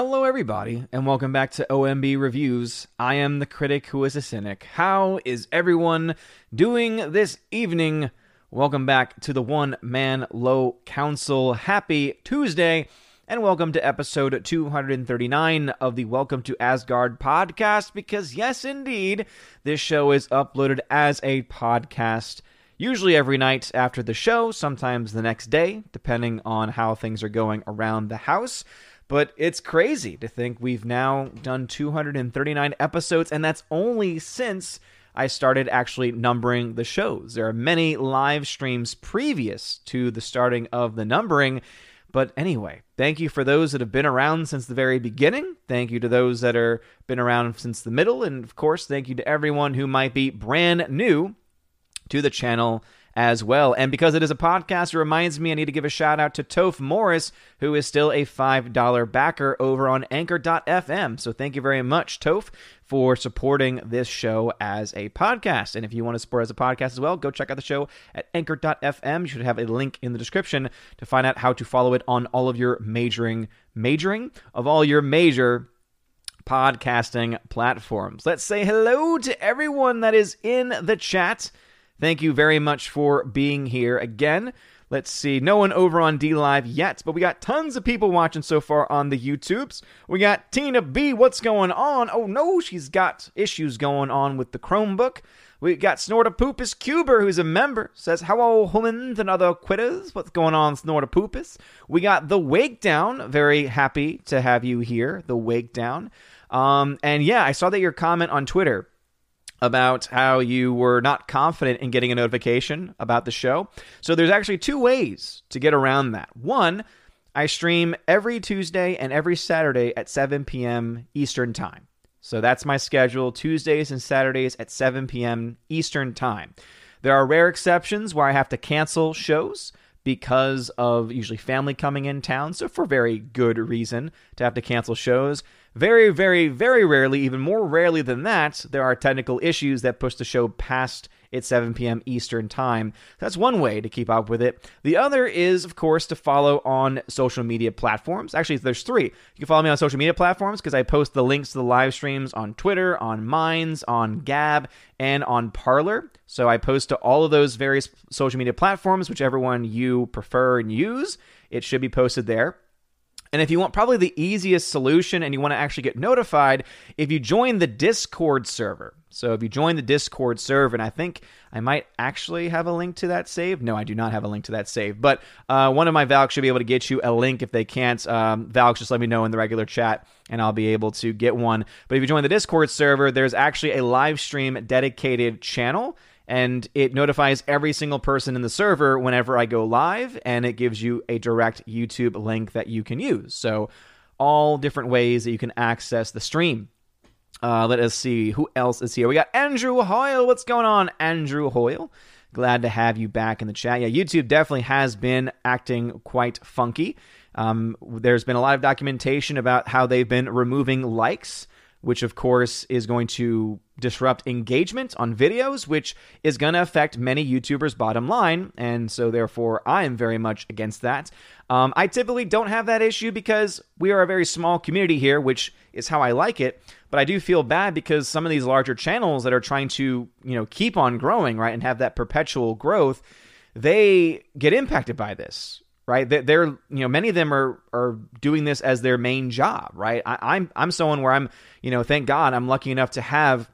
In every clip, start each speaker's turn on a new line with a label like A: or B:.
A: Hello, everybody, and welcome back to OMB Reviews. I am the critic who is a cynic. How is everyone doing this evening? Welcome back to the One Man Low Council. Happy Tuesday, and welcome to episode 239 of the Welcome to Asgard podcast. Because, yes, indeed, this show is uploaded as a podcast usually every night after the show, sometimes the next day, depending on how things are going around the house. But it's crazy to think we've now done 239 episodes, and that's only since I started actually numbering the shows. There are many live streams previous to the starting of the numbering. But anyway, thank you for those that have been around since the very beginning. Thank you to those that are been around since the middle, and of course, thank you to everyone who might be brand new to the channel as well. And because it is a podcast, it reminds me I need to give a shout out to Toph Morris, who is still a $5 backer over on anchor.fm. So thank you very much, Toph, for supporting this show as a podcast. And if you want to support as a podcast as well, go check out the show at anchor.fm. You should have a link in the description to find out how to follow it on all of your majoring, majoring of all your major podcasting platforms. Let's say hello to everyone that is in the chat. Thank you very much for being here again. Let's see, no one over on D Live yet, but we got tons of people watching so far on the YouTubes. We got Tina B, what's going on? Oh no, she's got issues going on with the Chromebook. We got Snortapoopus Cuber, who's a member, says, Hello, humans and other quitters. What's going on, Snortapoopus? We got The Wake Down. Very happy to have you here, The Wake Down. Um, and yeah, I saw that your comment on Twitter about how you were not confident in getting a notification about the show. So there's actually two ways to get around that. One, I stream every Tuesday and every Saturday at 7 p.m. Eastern Time. So that's my schedule Tuesdays and Saturdays at 7 p.m. Eastern Time. There are rare exceptions where I have to cancel shows because of usually family coming in town. So, for very good reason to have to cancel shows. Very, very, very rarely, even more rarely than that, there are technical issues that push the show past its 7 p.m. Eastern Time. That's one way to keep up with it. The other is, of course, to follow on social media platforms. Actually, there's three. You can follow me on social media platforms because I post the links to the live streams on Twitter, on Minds, on Gab, and on Parler. So I post to all of those various social media platforms, whichever one you prefer and use. It should be posted there. And if you want probably the easiest solution and you want to actually get notified, if you join the Discord server. So if you join the Discord server, and I think I might actually have a link to that save. No, I do not have a link to that save. But uh, one of my Valks should be able to get you a link. If they can't, um, Valks, just let me know in the regular chat and I'll be able to get one. But if you join the Discord server, there's actually a live stream dedicated channel and it notifies every single person in the server whenever I go live, and it gives you a direct YouTube link that you can use. So, all different ways that you can access the stream. Uh, let us see who else is here. We got Andrew Hoyle. What's going on, Andrew Hoyle? Glad to have you back in the chat. Yeah, YouTube definitely has been acting quite funky. Um, there's been a lot of documentation about how they've been removing likes which of course is going to disrupt engagement on videos, which is going to affect many YouTubers' bottom line. And so, therefore, I am very much against that. Um, I typically don't have that issue because we are a very small community here, which is how I like it. But I do feel bad because some of these larger channels that are trying to, you know, keep on growing, right, and have that perpetual growth, they get impacted by this right? They're, you know, many of them are are doing this as their main job, right? I, I'm I'm someone where I'm, you know, thank God I'm lucky enough to have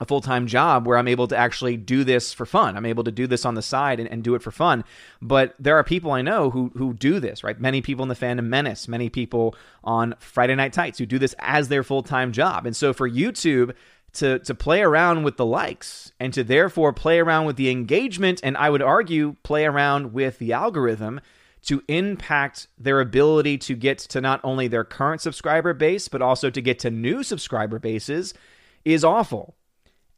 A: a full time job where I'm able to actually do this for fun. I'm able to do this on the side and, and, do it for fun. But there are people I know who who do this, right? Many people in the fandom menace, many people on Friday Night Tights who do this as their full time job. And so for YouTube to to play around with the likes and to therefore play around with the engagement and I would argue play around with the algorithm to impact their ability to get to not only their current subscriber base, but also to get to new subscriber bases is awful.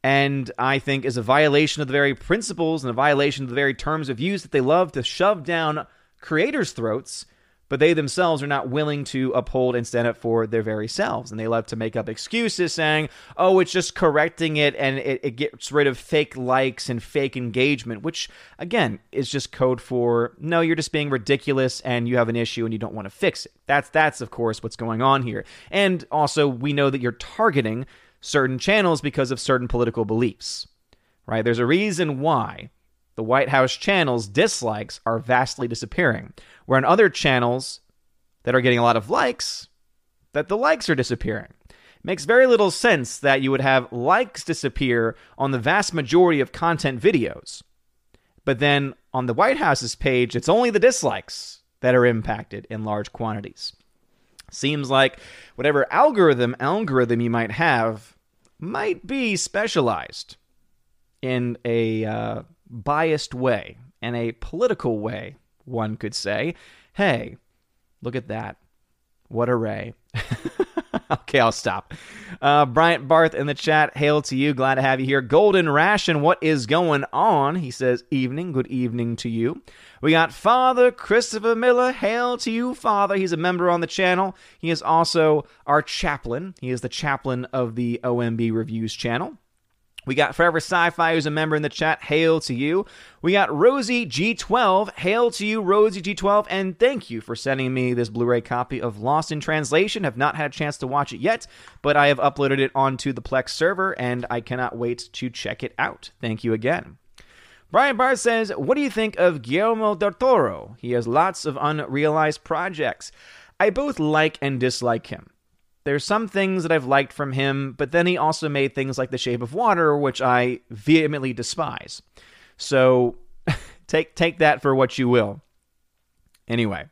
A: And I think is a violation of the very principles and a violation of the very terms of use that they love to shove down creators' throats but they themselves are not willing to uphold and stand up for their very selves. And they love to make up excuses saying, oh, it's just correcting it and it, it gets rid of fake likes and fake engagement, which, again, is just code for no, you're just being ridiculous and you have an issue and you don't want to fix it. That's, that's of course, what's going on here. And also, we know that you're targeting certain channels because of certain political beliefs, right? There's a reason why the White House channel's dislikes are vastly disappearing. Where on other channels that are getting a lot of likes, that the likes are disappearing. It makes very little sense that you would have likes disappear on the vast majority of content videos. But then on the White House's page, it's only the dislikes that are impacted in large quantities. Seems like whatever algorithm algorithm you might have might be specialized in a uh, biased way, in a political way, one could say. Hey, look at that. What a ray. okay, I'll stop. Uh, Bryant Barth in the chat, hail to you. Glad to have you here. Golden Ration, what is going on? He says, evening. Good evening to you. We got Father Christopher Miller. Hail to you, Father. He's a member on the channel. He is also our chaplain. He is the chaplain of the OMB Reviews channel. We got Forever Sci Fi, who's a member in the chat. Hail to you. We got Rosie G12. Hail to you, Rosie G12. And thank you for sending me this Blu ray copy of Lost in Translation. Have not had a chance to watch it yet, but I have uploaded it onto the Plex server and I cannot wait to check it out. Thank you again. Brian Barr says, What do you think of Guillermo del Toro? He has lots of unrealized projects. I both like and dislike him. There's some things that I've liked from him, but then he also made things like The Shape of Water, which I vehemently despise. So take take that for what you will. Anyway.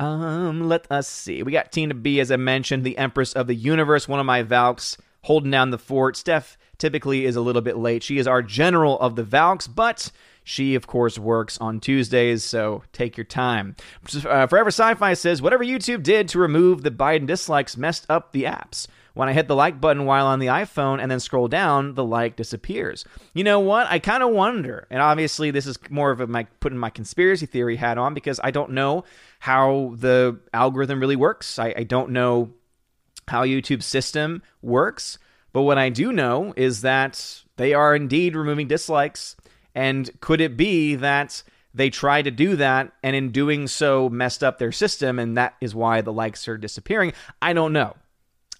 A: Um, let us see. We got Tina B, as I mentioned, the Empress of the Universe, one of my Valks, holding down the fort. Steph typically is a little bit late. She is our general of the Valks, but she, of course, works on Tuesdays, so take your time. Uh, Forever Sci Fi says, Whatever YouTube did to remove the Biden dislikes messed up the apps. When I hit the like button while on the iPhone and then scroll down, the like disappears. You know what? I kind of wonder, and obviously this is more of a, my putting my conspiracy theory hat on because I don't know how the algorithm really works. I, I don't know how YouTube's system works, but what I do know is that they are indeed removing dislikes and could it be that they tried to do that and in doing so messed up their system and that is why the likes are disappearing? I don't know.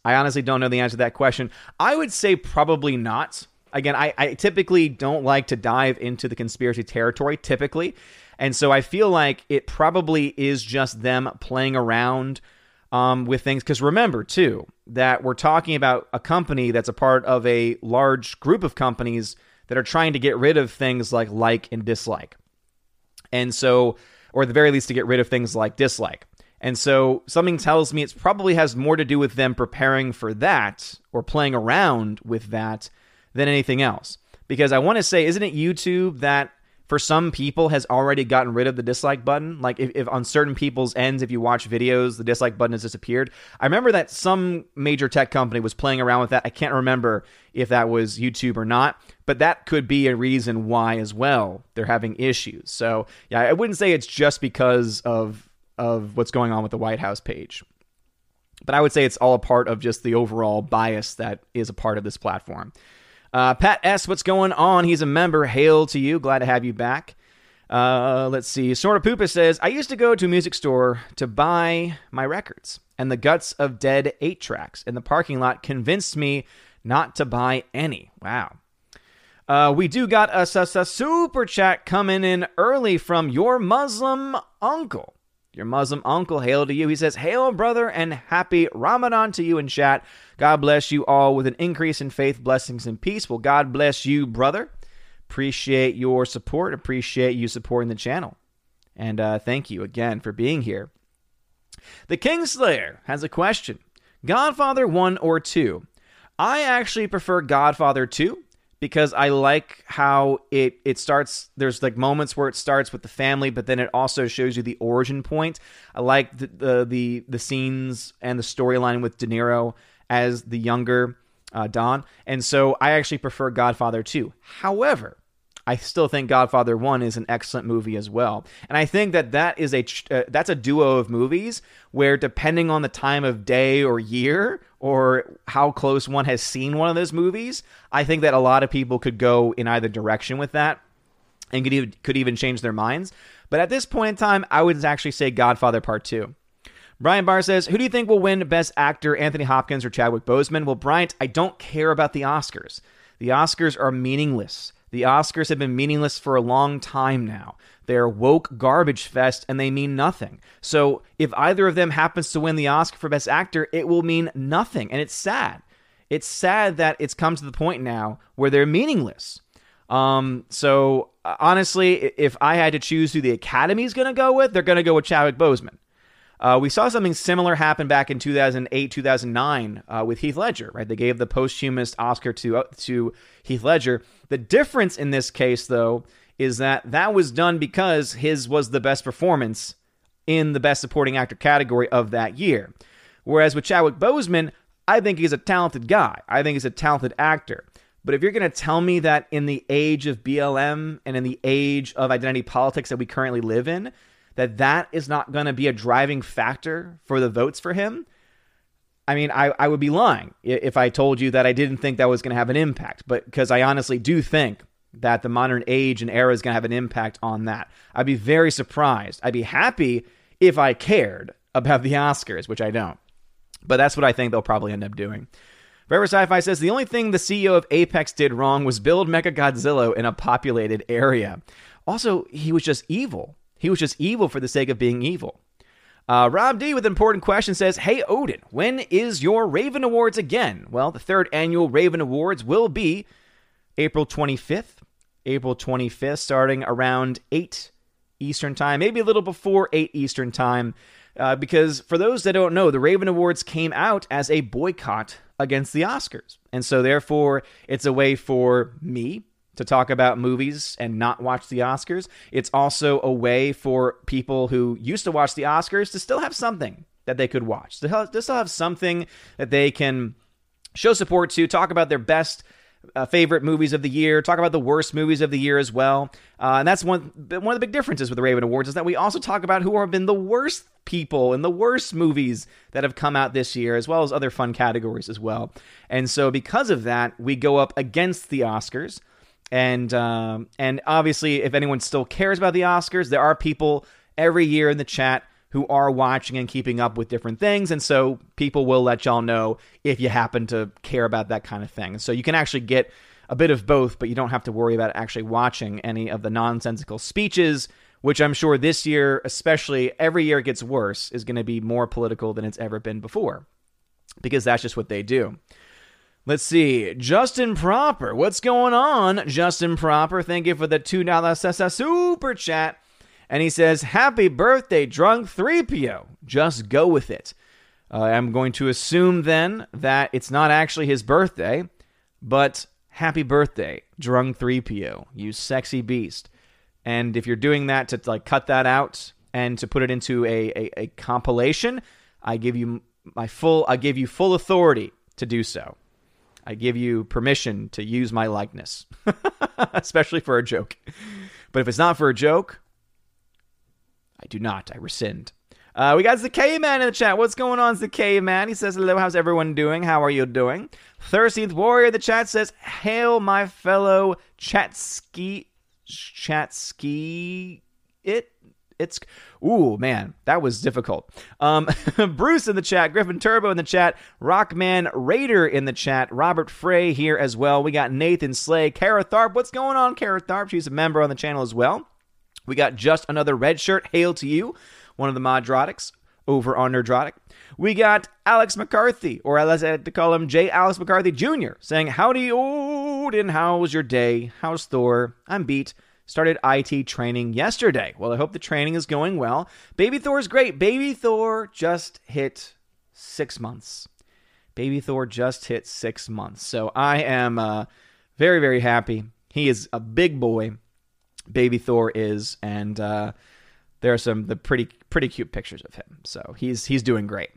A: I honestly don't know the answer to that question. I would say probably not. Again, I, I typically don't like to dive into the conspiracy territory, typically. And so I feel like it probably is just them playing around um, with things. Because remember, too, that we're talking about a company that's a part of a large group of companies that are trying to get rid of things like like and dislike. And so, or at the very least, to get rid of things like dislike. And so something tells me it probably has more to do with them preparing for that or playing around with that than anything else. Because I want to say, isn't it YouTube that for some people has already gotten rid of the dislike button. Like if, if, on certain people's ends, if you watch videos, the dislike button has disappeared. I remember that some major tech company was playing around with that. I can't remember if that was YouTube or not, but that could be a reason why as well they're having issues. So yeah, I wouldn't say it's just because of of what's going on with the White House page. But I would say it's all a part of just the overall bias that is a part of this platform. Uh, Pat S., what's going on? He's a member. Hail to you. Glad to have you back. Uh, let's see. Sort of Poopa says, I used to go to a music store to buy my records, and the guts of dead eight tracks in the parking lot convinced me not to buy any. Wow. Uh, we do got a, a, a super chat coming in early from your Muslim uncle your Muslim uncle. Hail to you. He says, Hail, brother, and happy Ramadan to you in chat. God bless you all with an increase in faith, blessings, and peace. Well, God bless you, brother. Appreciate your support. Appreciate you supporting the channel. And uh, thank you again for being here. The Kingslayer has a question Godfather 1 or 2? I actually prefer Godfather 2 because I like how it it starts. There's like moments where it starts with the family, but then it also shows you the origin point. I like the the the, the scenes and the storyline with De Niro as the younger uh, Don, and so I actually prefer Godfather 2. However, I still think Godfather 1 is an excellent movie as well. And I think that that is a uh, that's a duo of movies where depending on the time of day or year or how close one has seen one of those movies, I think that a lot of people could go in either direction with that and could even, could even change their minds. But at this point in time, I would actually say Godfather Part 2. Brian Barr says, Who do you think will win Best Actor, Anthony Hopkins or Chadwick Boseman? Well, Bryant, I don't care about the Oscars. The Oscars are meaningless. The Oscars have been meaningless for a long time now. They're woke garbage fest and they mean nothing. So if either of them happens to win the Oscar for Best Actor, it will mean nothing. And it's sad. It's sad that it's come to the point now where they're meaningless. Um, so honestly, if I had to choose who the Academy is going to go with, they're going to go with Chadwick Boseman. Uh, we saw something similar happen back in 2008, 2009 uh, with Heath Ledger, right? They gave the posthumous Oscar to uh, to Heath Ledger. The difference in this case, though, is that that was done because his was the best performance in the Best Supporting Actor category of that year. Whereas with Chadwick Boseman, I think he's a talented guy. I think he's a talented actor. But if you're going to tell me that in the age of BLM and in the age of identity politics that we currently live in, that that is not going to be a driving factor for the votes for him, I mean, I, I would be lying if I told you that I didn't think that was going to have an impact. But because I honestly do think that the modern age and era is going to have an impact on that. I'd be very surprised. I'd be happy if I cared about the Oscars, which I don't. But that's what I think they'll probably end up doing. Forever Sci-Fi says the only thing the CEO of Apex did wrong was build Mecha Godzilla in a populated area. Also, he was just evil. He was just evil for the sake of being evil. Uh, Rob D with an important question says, Hey Odin, when is your Raven Awards again? Well, the third annual Raven Awards will be April 25th. April 25th, starting around 8 Eastern Time, maybe a little before 8 Eastern Time. Uh, because for those that don't know, the Raven Awards came out as a boycott against the Oscars. And so, therefore, it's a way for me to talk about movies and not watch the Oscars. It's also a way for people who used to watch the Oscars to still have something that they could watch, to still have something that they can show support to, talk about their best uh, favorite movies of the year, talk about the worst movies of the year as well. Uh, and that's one one of the big differences with the Raven Awards is that we also talk about who have been the worst people and the worst movies that have come out this year, as well as other fun categories as well. And so, because of that, we go up against the Oscars. And um, and obviously, if anyone still cares about the Oscars, there are people every year in the chat who are watching and keeping up with different things. And so people will let y'all know if you happen to care about that kind of thing. So you can actually get a bit of both, but you don't have to worry about actually watching any of the nonsensical speeches, which I'm sure this year, especially every year it gets worse, is going to be more political than it's ever been before. Because that's just what they do. Let's see. Justin Proper. What's going on, Justin Proper? Thank you for the $2 super chat. And he says, Happy birthday, drunk 3PO. Just go with it. Uh, I'm going to assume then that it's not actually his birthday, but happy birthday, drunk 3PO, you sexy beast. And if you're doing that to like cut that out and to put it into a, a, a compilation, I give you my full I give you full authority to do so. I give you permission to use my likeness, especially for a joke. But if it's not for a joke, I do not. I rescind. Uh, we got K Man in the chat. What's going on, K Man? He says, Hello, how's everyone doing? How are you doing? Thirsteenth Warrior the chat says, Hail, my fellow Chatsky. Chatsky. It it's ooh man, that was difficult. Um, Bruce in the chat, Griffin Turbo in the chat, Rockman Raider in the chat, Robert Frey here as well. We got Nathan Slay, Kara Tharp. What's going on, Kara Tharp? She's a member on the channel as well. We got just another red shirt. Hail to you, one of the Modrotics over on Nerdrotic. We got Alex McCarthy, or as I like to call him, J. Alex McCarthy Jr., saying, Howdy, Odin. How was your day? How's Thor? I'm beat started IT training yesterday. Well, I hope the training is going well. Baby Thor is great. Baby Thor just hit six months. Baby Thor just hit six months. So I am uh, very, very happy. He is a big boy. Baby Thor is, and uh, there are some the pretty pretty cute pictures of him. So he's he's doing great.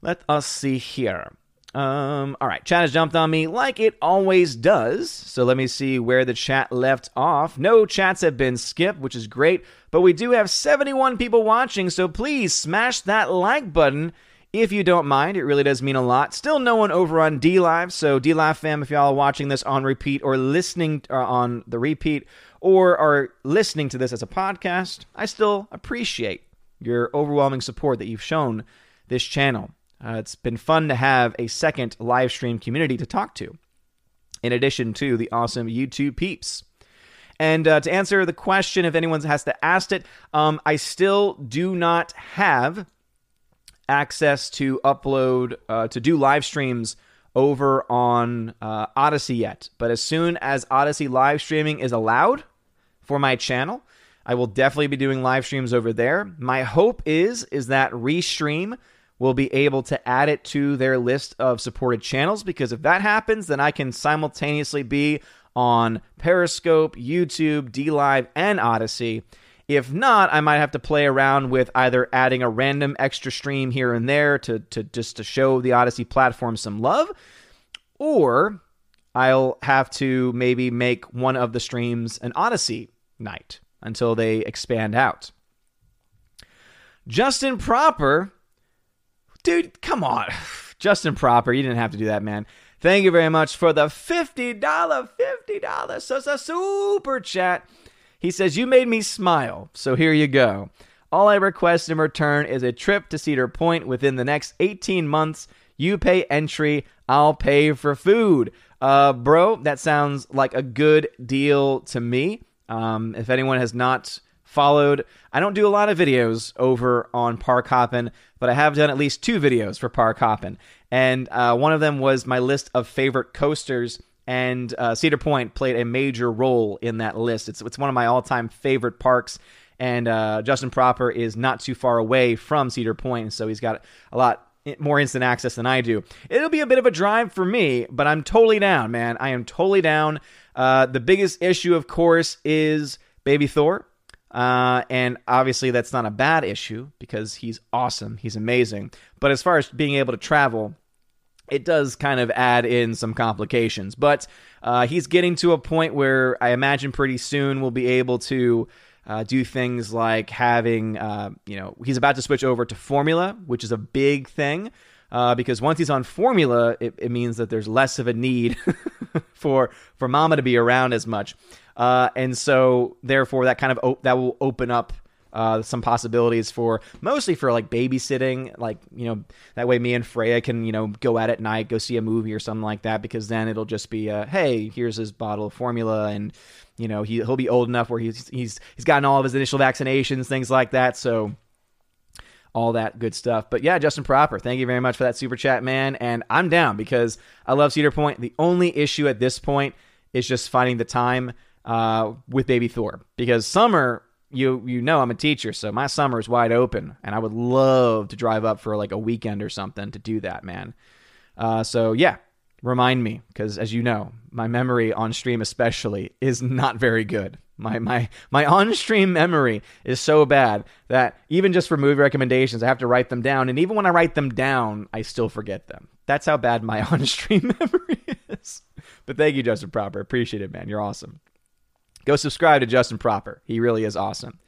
A: Let us see here. Um, all right, chat has jumped on me like it always does. So let me see where the chat left off. No chats have been skipped, which is great, but we do have 71 people watching, so please smash that like button if you don't mind. It really does mean a lot. Still no one over on D Live, so D Live fam, if y'all are watching this on repeat or listening uh, on the repeat or are listening to this as a podcast, I still appreciate your overwhelming support that you've shown this channel. Uh, it's been fun to have a second live stream community to talk to, in addition to the awesome YouTube peeps. And uh, to answer the question, if anyone has to ask it, um, I still do not have access to upload, uh, to do live streams over on uh, Odysee yet. But as soon as Odysee live streaming is allowed for my channel, I will definitely be doing live streams over there. My hope is is that Restream will be able to add it to their list of supported channels because if that happens, then I can simultaneously be on Periscope, YouTube, DLive, and Odysee. If not, I might have to play around with either adding a random extra stream here and there to, to just to show the Odysee platform some love, or I'll have to maybe make one of the streams an Odysee night until they expand out. Justin Proper Dude, come on. Justin Proper, you didn't have to do that, man. Thank you very much for the $50, $50 so, so super chat. He says, You made me smile, so here you go. All I request in return is a trip to Cedar Point within the next 18 months. You pay entry, I'll pay for food. Uh, bro, that sounds like a good deal to me. Um, if anyone has not followed. I don't do a lot of videos over on Park Hoppin', but I have done at least two videos for Park Hoppin'. And uh, one of them was my list of favorite coasters, and uh, Cedar Point played a major role in that list. It's, it's one of my all time favorite parks. And uh, Justin Proper is not too far away from Cedar Point, so he's got a lot more instant access than I do. It'll be a bit of a drive for me, but I'm totally down, man. I am totally down. Uh, the biggest issue, of course, is Baby Thor. Uh, and obviously, that's not a bad issue because he's awesome. He's amazing. But as far as being able to travel, it does kind of add in some complications. But uh, he's getting to a point where I imagine pretty soon we'll be able to. Uh, do things like having, uh, you know, he's about to switch over to formula, which is a big thing. Uh, because once he's on formula, it, it, means that there's less of a need for for mama to be around as much. Uh, and so therefore that kind of op- that will open up uh, some possibilities for mostly for like babysitting, like you know that way me and Freya can you know go out at night, go see a movie or something like that, because then it'll just be uh, hey, here's his bottle of formula, and you know he he'll be old enough where he's he's he's gotten all of his initial vaccinations, things like that, so. All that good stuff. But yeah, Justin Proper, thank you very much for that super chat, man. And I'm down because I love Cedar Point. The only issue at this point is just finding the time uh, with Baby Thor because summer you you know I'm a teacher, so my summer is wide open, and I would love to drive up for like a weekend or something to do that, man. Uh, so yeah, remind me because as you know, my memory on stream especially is not very good. My my my on stream memory is so bad that even just for movie recommendations, I have to write them down, and even when I write them down, I still forget them. That's how bad my on stream memory is. But thank you, Justin Proper. Appreciate it, man. You're awesome. Go subscribe to Justin Proper. He really is awesome.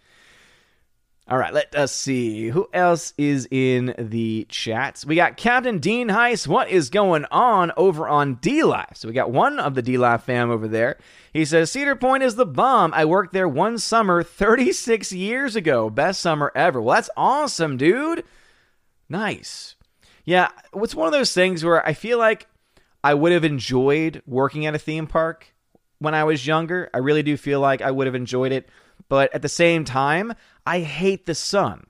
A: All right, let us see. Who else is in the chats? We got Captain Dean Heiss. What is going on over on D Live? So we got one of the D Live fam over there. He says Cedar Point is the bomb. I worked there one summer 36 years ago. Best summer ever. Well, that's awesome, dude. Nice. Yeah, it's one of those things where I feel like I would have enjoyed working at a theme park when I was younger. I really do feel like I would have enjoyed it. But at the same time, I hate the sun.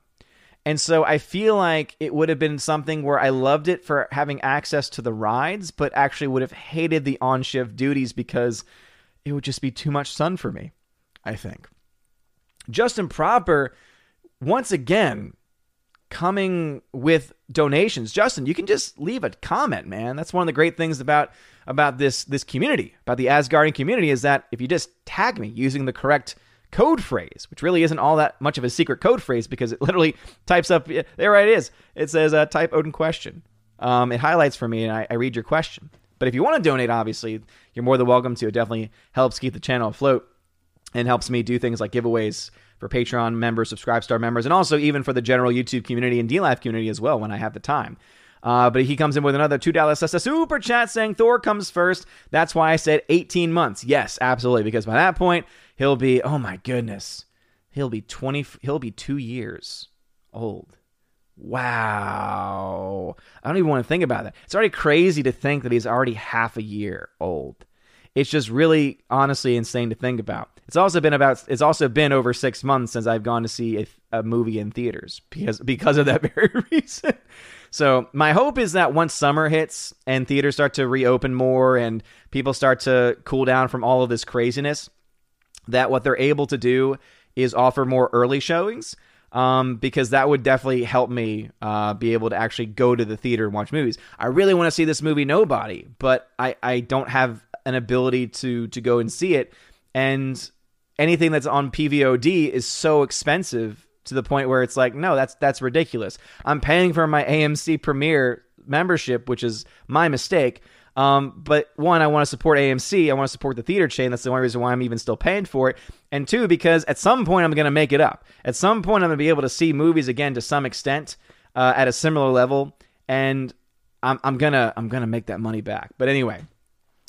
A: And so I feel like it would have been something where I loved it for having access to the rides, but actually would have hated the on shift duties because it would just be too much sun for me, I think. Justin Proper, once again, coming with donations. Justin, you can just leave a comment, man. That's one of the great things about about this this community, about the Asgardian community, is that if you just tag me using the correct code phrase, which really isn't all that much of a secret code phrase because it literally types up there. It is. It says uh, type Odin question. Um, it highlights for me, and I, I read your question. But if you want to donate, obviously, you're more than welcome to. It definitely helps keep the channel afloat and helps me do things like giveaways for Patreon members, Subscribe Star members, and also even for the general YouTube community and DLive community as well when I have the time. Uh, but he comes in with another $2 super chat saying Thor comes first. That's why I said 18 months. Yes, absolutely. Because by that point, he'll be, oh my goodness, he'll be 20, he'll be two years old. Wow. I don't even want to think about that. It's already crazy to think that he's already half a year old. It's just really honestly insane to think about. It's also been about it's also been over 6 months since I've gone to see a, a movie in theaters because because of that very reason. So, my hope is that once summer hits and theaters start to reopen more and people start to cool down from all of this craziness, that what they're able to do is offer more early showings um, because that would definitely help me uh, be able to actually go to the theater and watch movies. I really want to see this movie Nobody, but I, I don't have an ability to to go and see it, and anything that's on PVOD is so expensive to the point where it's like, no, that's that's ridiculous. I'm paying for my AMC Premiere membership, which is my mistake. Um, but one, I want to support AMC. I want to support the theater chain. That's the only reason why I'm even still paying for it. And two, because at some point I'm going to make it up. At some point I'm going to be able to see movies again to some extent uh, at a similar level, and I'm, I'm gonna I'm gonna make that money back. But anyway,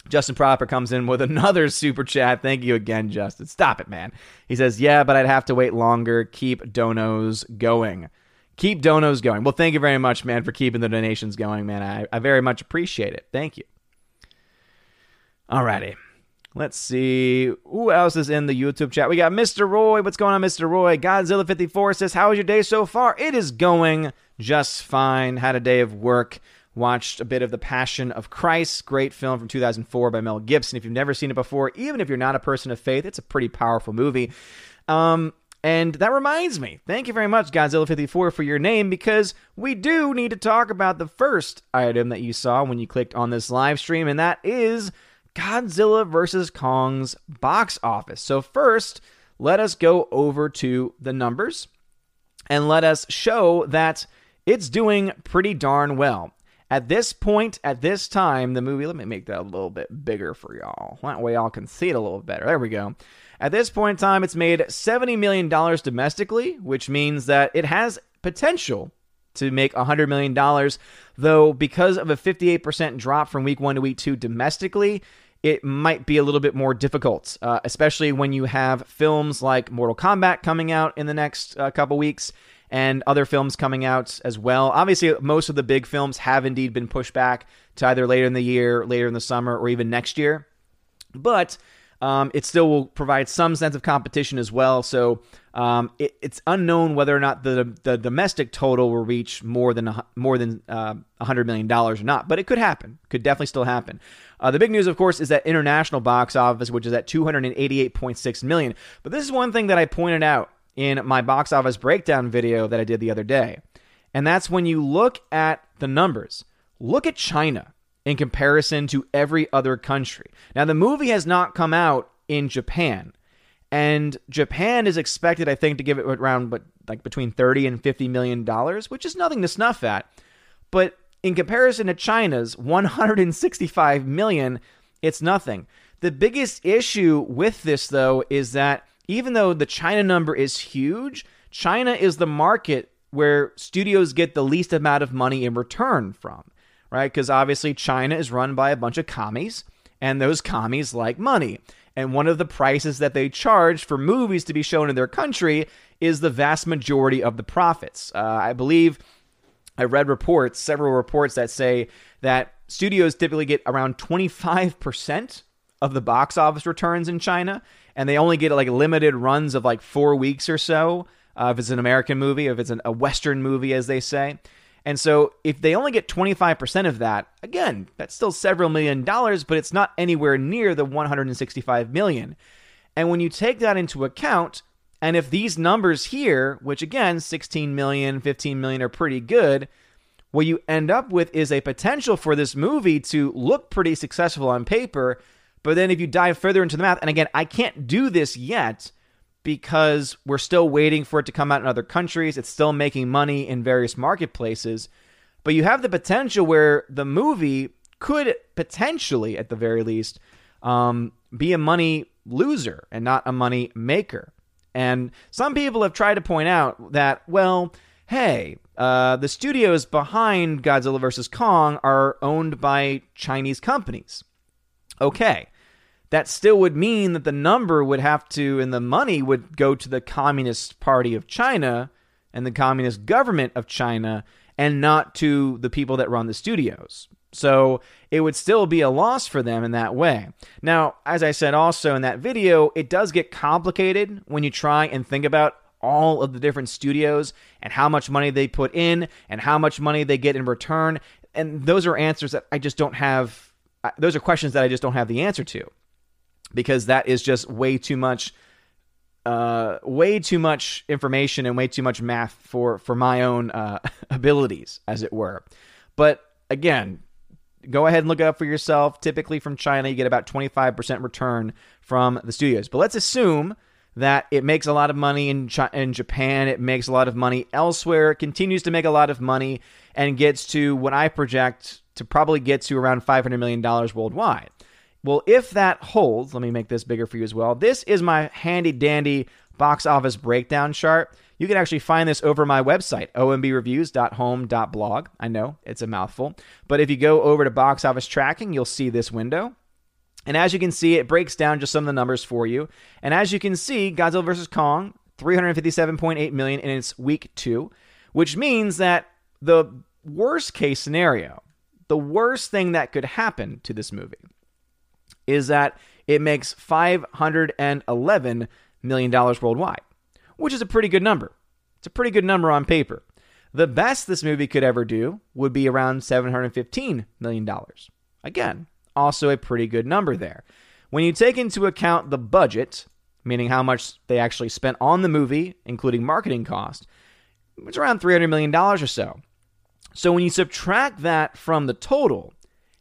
A: Justin Proper comes in with another super chat. Thank you again, Justin. Stop it, man. He says, Yeah, but I'd have to wait longer. Keep donos going. Keep donos going. Well, thank you very much, man, for keeping the donations going, man. I, I very much appreciate it. Thank you. Alrighty. Let's see. Who else is in the YouTube chat? We got Mr. Roy. What's going on, Mr. Roy? Godzilla54 says, How was your day so far? It is going just fine. Had a day of work watched a bit of The Passion of Christ, great film from 2004 by Mel Gibson. If you've never seen it before, even if you're not a person of faith, it's a pretty powerful movie. Um, and that reminds me, thank you very much, Godzilla54, for your name, because we do need to talk about the first item that you saw when you clicked on this live stream, and that is Godzilla vs. Kong's box office. So, first, let us go over to the numbers and let us show that it's doing pretty darn well. At this point, at this time, the movie, let me make that a little bit bigger for y'all. That way y'all can see it a little better. There we go. At this point in time, it's made $70 million domestically, which means that it has potential to make $100 million, though because of a 58% drop from week one to week two domestically, it might be a little bit more difficult, uh, especially when you have films like Mortal Kombat coming out in the next uh, couple weeks and other films coming out as well. Obviously, most of the big films have indeed been pushed back to either later in the year, later in the summer, or even next year. But um, it still will provide some sense of competition as well. So um, it, it's unknown whether or not the the domestic total will reach more than more than uh, hundred million dollars or not. But it could happen. Could definitely still happen. Uh, the big news, of course, is that international box office, which is at two hundred and eighty eight point six million. But this is one thing that I pointed out in my box office breakdown video that I did the other day. And that's when you look at the numbers. Look at China in comparison to every other country. Now, the movie has not come out in Japan. And Japan is expected, I think, to give it around but like between 30 and 50 million dollars, which is nothing to snuff at. But in comparison to China's 165 million, it's nothing. The biggest issue with this though is that even though the China number is huge, China is the market where studios get the least amount of money in return from, right? Because obviously China is run by a bunch of commies, and those commies like money. And one of the prices that they charge for movies to be shown in their country is the vast majority of the profits. Uh, I believe I read reports, several reports that say that studios typically get around 25% of the box office returns in China, and they only get like limited runs of like four weeks or so. Uh, if it's an American movie, if it's an, a Western movie, as they say. And so, if they only get 25% of that, again, that's still several million dollars, but it's not anywhere near the 165 million. And when you take that into account, and if these numbers here, which again, 16 million, 15 million are pretty good, what you end up with is a potential for this movie to look pretty successful on paper, but then if you dive further into the math, and again, I can't do this yet because we're still waiting for it to come out in other countries. It's still making money in various marketplaces. but you have the potential where the movie could potentially, at the very least, um, be a money loser and not a money maker. And some people have tried to point out that, well, hey, uh, the studios behind Godzilla vs. Kong are owned by Chinese companies. Okay. That still would mean that the number would have to, and the money would go to the Communist Party of China and the Communist government of China and not to the people that run the studios. So it would still be a loss for them in that way. Now, as I said also in that video, it does get complicated when you try and think about all of the different studios and how much money they put in and how much money they get in return. And those are answers that I just don't have. Those are questions that I just don't have the answer to because that is just way too much. Uh, way too much information and way too much math for for my own uh, abilities, as it were. But again, go ahead and look it up for yourself. Typically, from China, you get about 25% return from the studios. But let's assume that it makes a lot of money in, in Japan, it makes a lot of money elsewhere, continues to make a lot of money, and gets to what I project to probably get to around $500 million worldwide. Well, if that holds, let me make this bigger for you as well. This is my handy dandy box office breakdown chart. You can actually find this over my website, ombireviews.home.blog. I know it's a mouthful, but if you go over to box office tracking, you'll see this window. And as you can see, it breaks down just some of the numbers for you. And as you can see, Godzilla vs. Kong, 357.8 million in its week two, which means that the worst case scenario, the worst thing that could happen to this movie, is that it makes 511 million dollars worldwide, which is a pretty good number. It's a pretty good number on paper. The best this movie could ever do would be around 715 million dollars. Again, also a pretty good number there. When you take into account the budget, meaning how much they actually spent on the movie, including marketing cost, it's around $300 million or so. So when you subtract that from the total,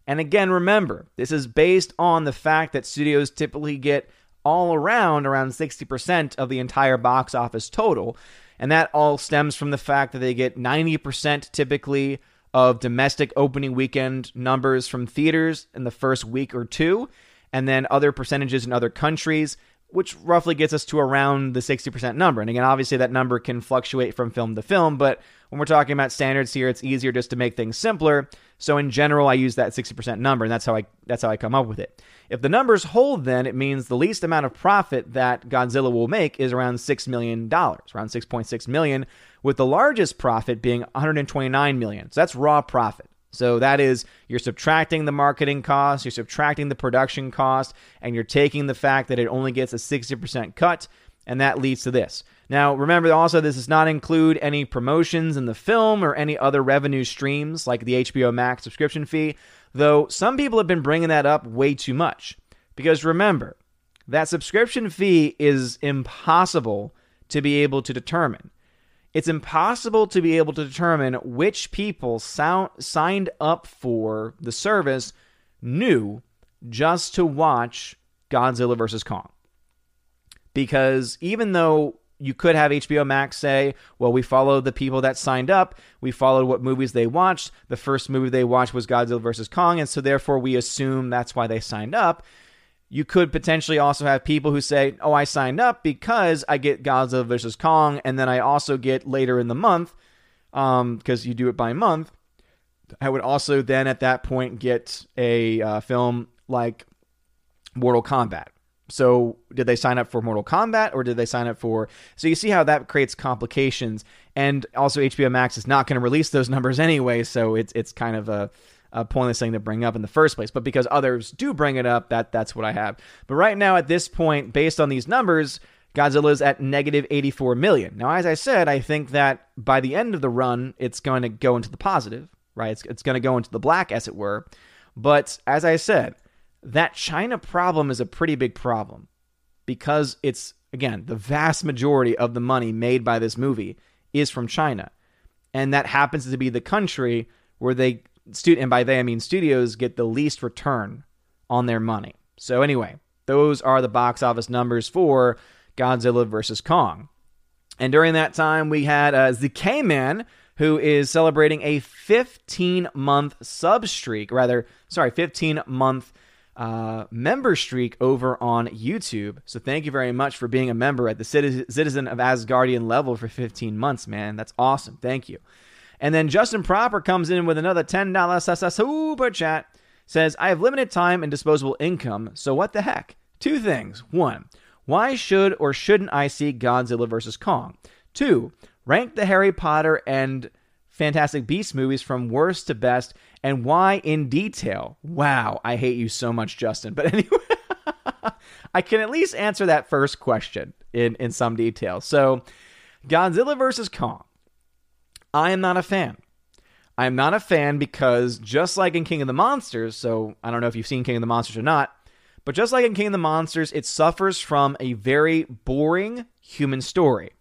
A: and again, remember, this is based on the fact that studios typically get all around around 60% of the entire box office total. And that all stems from the fact that they get 90% typically of domestic opening weekend numbers from theaters in the first week or two, and then other percentages in other countries, which roughly gets us to around the 60% number. And again, obviously that number can fluctuate from film to film, but when we're talking about standards here, it's easier just to make things simpler. So in general, I use that 60% number, and that's how I that's how I come up with it. If the numbers hold, then it means the least amount of profit that Godzilla will make is around six million dollars, around 6.6 million, with the largest profit being 129 million. So that's raw profit. So that is you're subtracting the marketing cost, you're subtracting the production cost, and you're taking the fact that it only gets a 60% cut, and that leads to this. Now, remember also, this does not include any promotions in the film or any other revenue streams like the HBO Max subscription fee, though some people have been bringing that up way too much. Because remember, that subscription fee is impossible to be able to determine. It's impossible to be able to determine which people sound, signed up for the service new just to watch Godzilla vs. Kong. Because even though you could have HBO Max say, well, we followed the people that signed up. We followed what movies they watched. The first movie they watched was Godzilla vs. Kong, and so therefore we assume that's why they signed up. You could potentially also have people who say, oh, I signed up because I get Godzilla versus Kong, and then I also get later in the month, because um, you do it by month. I would also then at that point get a uh, film like Mortal Kombat so, did they sign up for Mortal Kombat or did they sign up for? So, you see how that creates complications. And also, HBO Max is not going to release those numbers anyway. So, it's it's kind of a, a pointless thing to bring up in the first place. But because others do bring it up, that that's what I have. But right now, at this point, based on these numbers, Godzilla is at negative 84 million. Now, as I said, I think that by the end of the run, it's going to go into the positive, right? It's, it's going to go into the black, as it were. But as I said, that China problem is a pretty big problem because it's, again, the vast majority of the money made by this movie is from China. And that happens to be the country where they, and by they I mean studios, get the least return on their money. So, anyway, those are the box office numbers for Godzilla vs. Kong. And during that time, we had uh, the K Man who is celebrating a 15 month sub streak, rather, sorry, 15 month uh, member streak over on YouTube. So thank you very much for being a member at the Citizen of Asgardian level for 15 months, man. That's awesome. Thank you. And then Justin Proper comes in with another $10 super chat. Says, I have limited time and disposable income, so what the heck? Two things. One, why should or shouldn't I see Godzilla vs. Kong? Two, rank the Harry Potter and Fantastic Beasts movies from worst to best and why in detail. Wow, I hate you so much, Justin. But anyway, I can at least answer that first question in, in some detail. So, Godzilla vs. Kong. I am not a fan. I am not a fan because just like in King of the Monsters, so I don't know if you've seen King of the Monsters or not, but just like in King of the Monsters, it suffers from a very boring human story.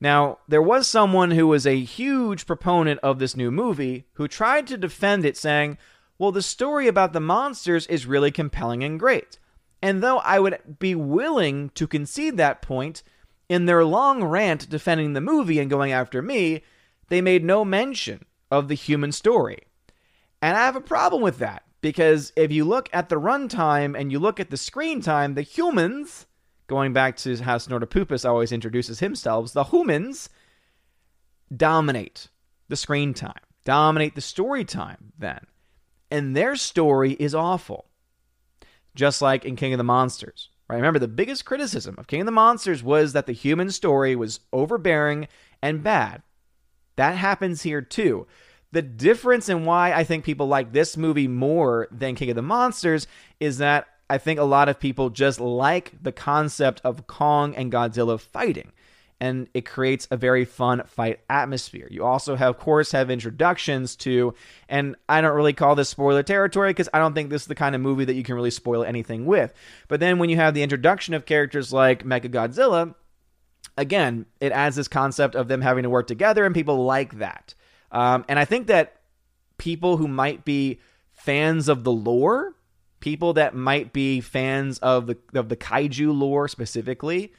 A: Now, there was someone who was a huge proponent of this new movie who tried to defend it, saying, well, the story about the monsters is really compelling and great. And though I would be willing to concede that point, in their long rant defending the movie and going after me, they made no mention of the human story. And I have a problem with that because if you look at the runtime and you look at the screen time, the humans going back to how Snortopupus always introduces himself, the humans dominate the screen time, dominate the story time then. And their story is awful. Just like in King of the Monsters. Right? Remember, the biggest criticism of King of the Monsters was that the human story was overbearing and bad. That happens here too. The difference in why I think people like this movie more than King of the Monsters is that I think a lot of people just like the concept of Kong and Godzilla fighting. And it creates a very fun fight atmosphere. You also, have, of course, have introductions to, and I don't really call this spoiler territory because I don't think this is the kind of movie that you can really spoil anything with. But then when you have the introduction of characters like Mechagodzilla, again, it adds this concept of them having to work together, and people like that. Um, and I think that people who might be fans of the lore people that might be fans of the of the kaiju lore specifically,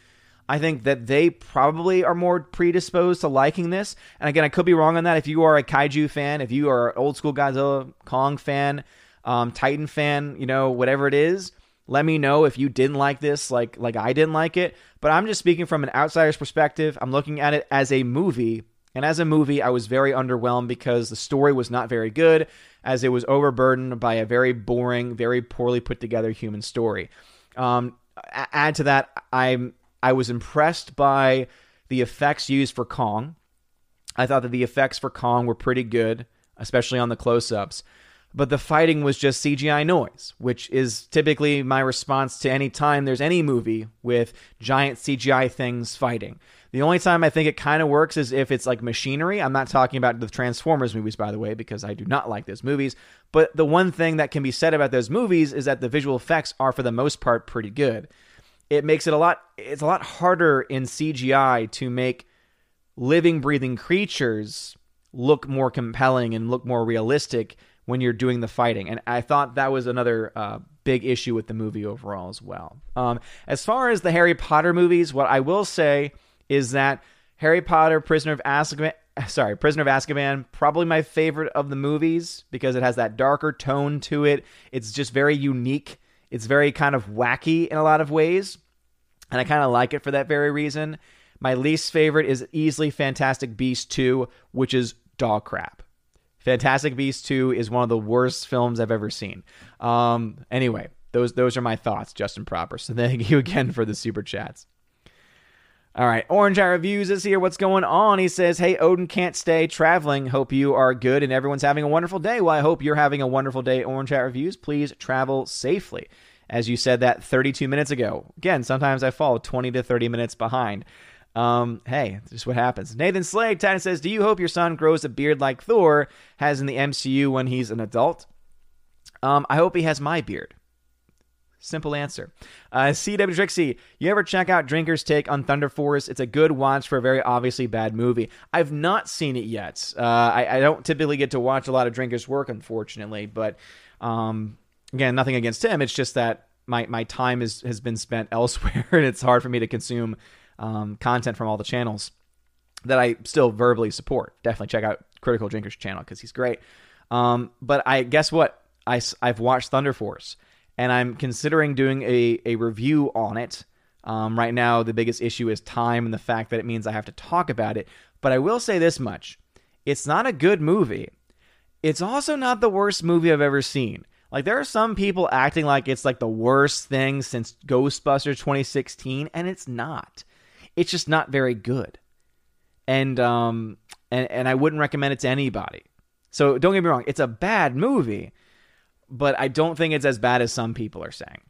A: I think that they probably are more predisposed to liking this. And again, I could be wrong on that. If you are a kaiju fan, if you are an old school Godzilla Kong fan, um, Titan fan, you know, whatever it is, let me know if you didn't like this, like like I didn't like it. But I'm just speaking from an outsider's perspective. I'm looking at it as a movie. And as a movie, I was very underwhelmed because the story was not very good as it was overburdened by a very boring, very poorly put together human story. Um, add to that, I'm I was impressed by the effects used for Kong. I thought that the effects for Kong were pretty good, especially on the close-ups. But the fighting was just CGI noise, which is typically my response to any time there's any movie with giant CGI things fighting. The only time I think it kind of works is if it's like machinery. I'm not talking about the Transformers movies, by the way, because I do not like those movies. But the one thing that can be said about those movies is that the visual effects are, for the most part, pretty good. It makes it a lot. It's a lot harder in CGI to make living, breathing creatures look more compelling and look more realistic when you're doing the fighting. And I thought that was another uh, big issue with the movie overall as well. Um, as far as the Harry Potter movies, what I will say is that Harry Potter, Prisoner of Azkaban, sorry, Prisoner of Azkaban, probably my favorite of the movies because it has that darker tone to it. It's just very unique. It's very kind of wacky in a lot of ways, and I kind of like it for that very reason. My least favorite is easily Fantastic Beast 2, which is dog crap. Fantastic Beasts 2 is one of the worst films I've ever seen. Um, anyway, those those are my thoughts, Justin Proper. So thank you again for the super chats. All right, Orange Eye Reviews is here. What's going on? He says, Hey, Odin can't stay traveling. Hope you are good and everyone's having a wonderful day. Well, I hope you're having a wonderful day, Orange Eye Reviews. Please travel safely. As you said that 32 minutes ago. Again, sometimes I fall 20 to 30 minutes behind. Um, hey, just what happens. Nathan Slade Titan says, Do you hope your son grows a beard like Thor has in the MCU when he's an adult? Um, I hope he has my beard. Simple answer. Uh, CW Trixie, you ever check out Drinker's Take on Thunder Force? It's a good watch for a very obviously bad movie. I've not seen it yet. Uh, I, I, don't typically get to watch a lot of Drinker's work, unfortunately. But um, again, nothing against him. It's just that my, my time is, has been spent elsewhere, and it's hard for me to consume um, content from all the channels. that I still verbally support. Definitely check out Critical Drinkers channel because he's great. Um, but I guess what I I've watched Thunder Force and I'm considering doing a a review on it. Um, right now, the biggest issue is time and the fact that it means I have to talk about it. But I will say this much: it's not a good movie. It's also not the worst movie I've ever seen. Like there are some people acting like it's like the worst thing since Ghostbusters 2016, and it's not. It's just not very good. And um and and I wouldn't recommend it to anybody. So don't get me wrong, it's a bad movie, but I don't think it's as bad as some people are saying.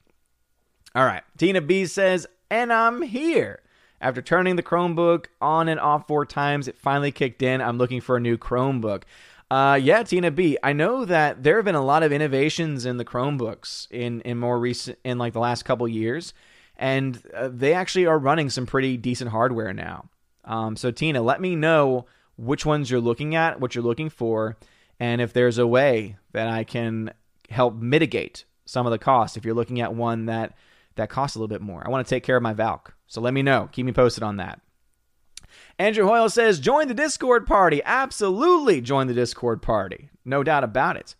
A: All right, Tina B says, and I'm here. After turning the Chromebook on and off four times, it finally kicked in. I'm looking for a new Chromebook. Uh, yeah, Tina B. I know that there have been a lot of innovations in the Chromebooks in in more recent in like the last couple years, and uh, they actually are running some pretty decent hardware now. Um, so Tina, let me know which ones you're looking at, what you're looking for, and if there's a way that I can help mitigate some of the cost. If you're looking at one that that costs a little bit more, I want to take care of my Valk. So let me know. Keep me posted on that. Andrew Hoyle says, join the Discord party. Absolutely join the Discord party. No doubt about it.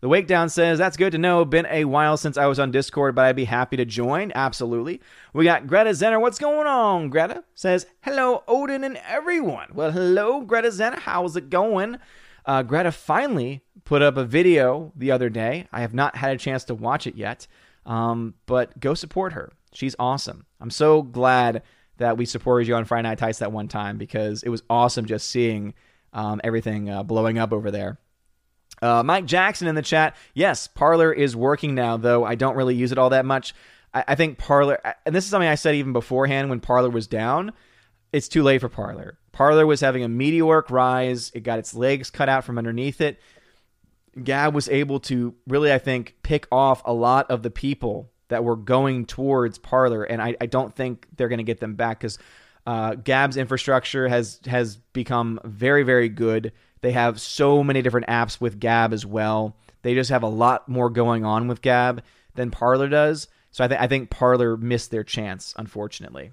A: The Wake Down says, that's good to know. Been a while since I was on Discord, but I'd be happy to join. Absolutely. We got Greta Zenner. What's going on? Greta says, hello, Odin and everyone. Well, hello, Greta Zenner. How's it going? Uh, Greta finally put up a video the other day. I have not had a chance to watch it yet, um, but go support her. She's awesome. I'm so glad that we supported you on Friday Night Tights that one time because it was awesome just seeing um, everything uh, blowing up over there. Uh, Mike Jackson in the chat. Yes, Parler is working now, though I don't really use it all that much. I, I think Parler, and this is something I said even beforehand when Parler was down. It's too late for Parler. Parler was having a meteoric rise. It got its legs cut out from underneath it. Gab was able to really, I think, pick off a lot of the people that were going towards Parler, and I, I don't think they're going to get them back because uh, Gab's infrastructure has has become very very good. They have so many different apps with Gab as well. They just have a lot more going on with Gab than Parler does. So I, th- I think Parler missed their chance, unfortunately.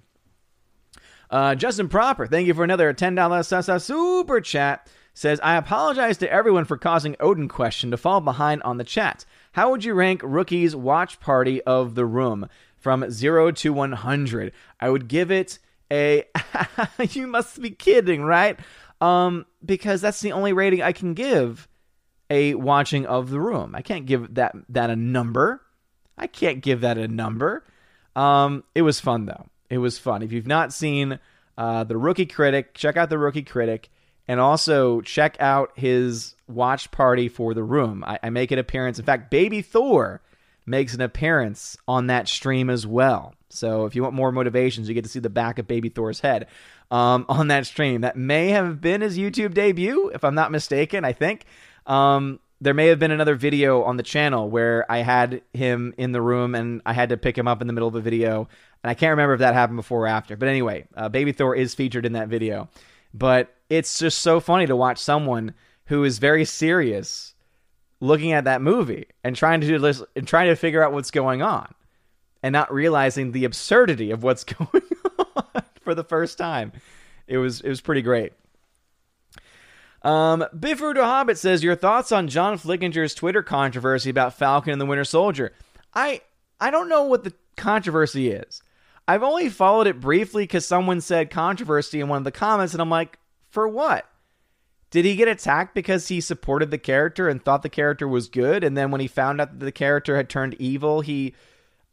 A: Uh, Justin Proper, thank you for another $10 super chat. Says, I apologize to everyone for causing Odin question to fall behind on the chat. How would you rank Rookie's watch party of the room from 0 to 100? I would give it a. you must be kidding, right? Um, because that's the only rating I can give a watching of the room. I can't give that that a number. I can't give that a number. Um, it was fun though. It was fun. If you've not seen uh, the Rookie Critic, check out the Rookie Critic and also check out his watch party for the room. I, I, make an appearance. In fact, Baby Thor makes an appearance on that stream as well. So if you want more motivations, you get to see the back of Baby Thor's head um, on that stream. That may have been his YouTube debut, if I'm not mistaken. I think. Um, there may have been another video on the channel where I had him in the room and I had to pick him up in the middle of the video. And I can't remember if that happened before or after. But anyway, uh, Baby Thor is featured in that video. But it's just so funny to watch someone who is very serious looking at that movie and trying to do this and trying to figure out what's going on and not realizing the absurdity of what's going for the first time. It was it was pretty great. Um, Bifford Hobbit says your thoughts on John Flickinger's Twitter controversy about Falcon and the Winter Soldier. I I don't know what the controversy is. I've only followed it briefly because someone said controversy in one of the comments, and I'm like, for what? Did he get attacked because he supported the character and thought the character was good, and then when he found out that the character had turned evil, he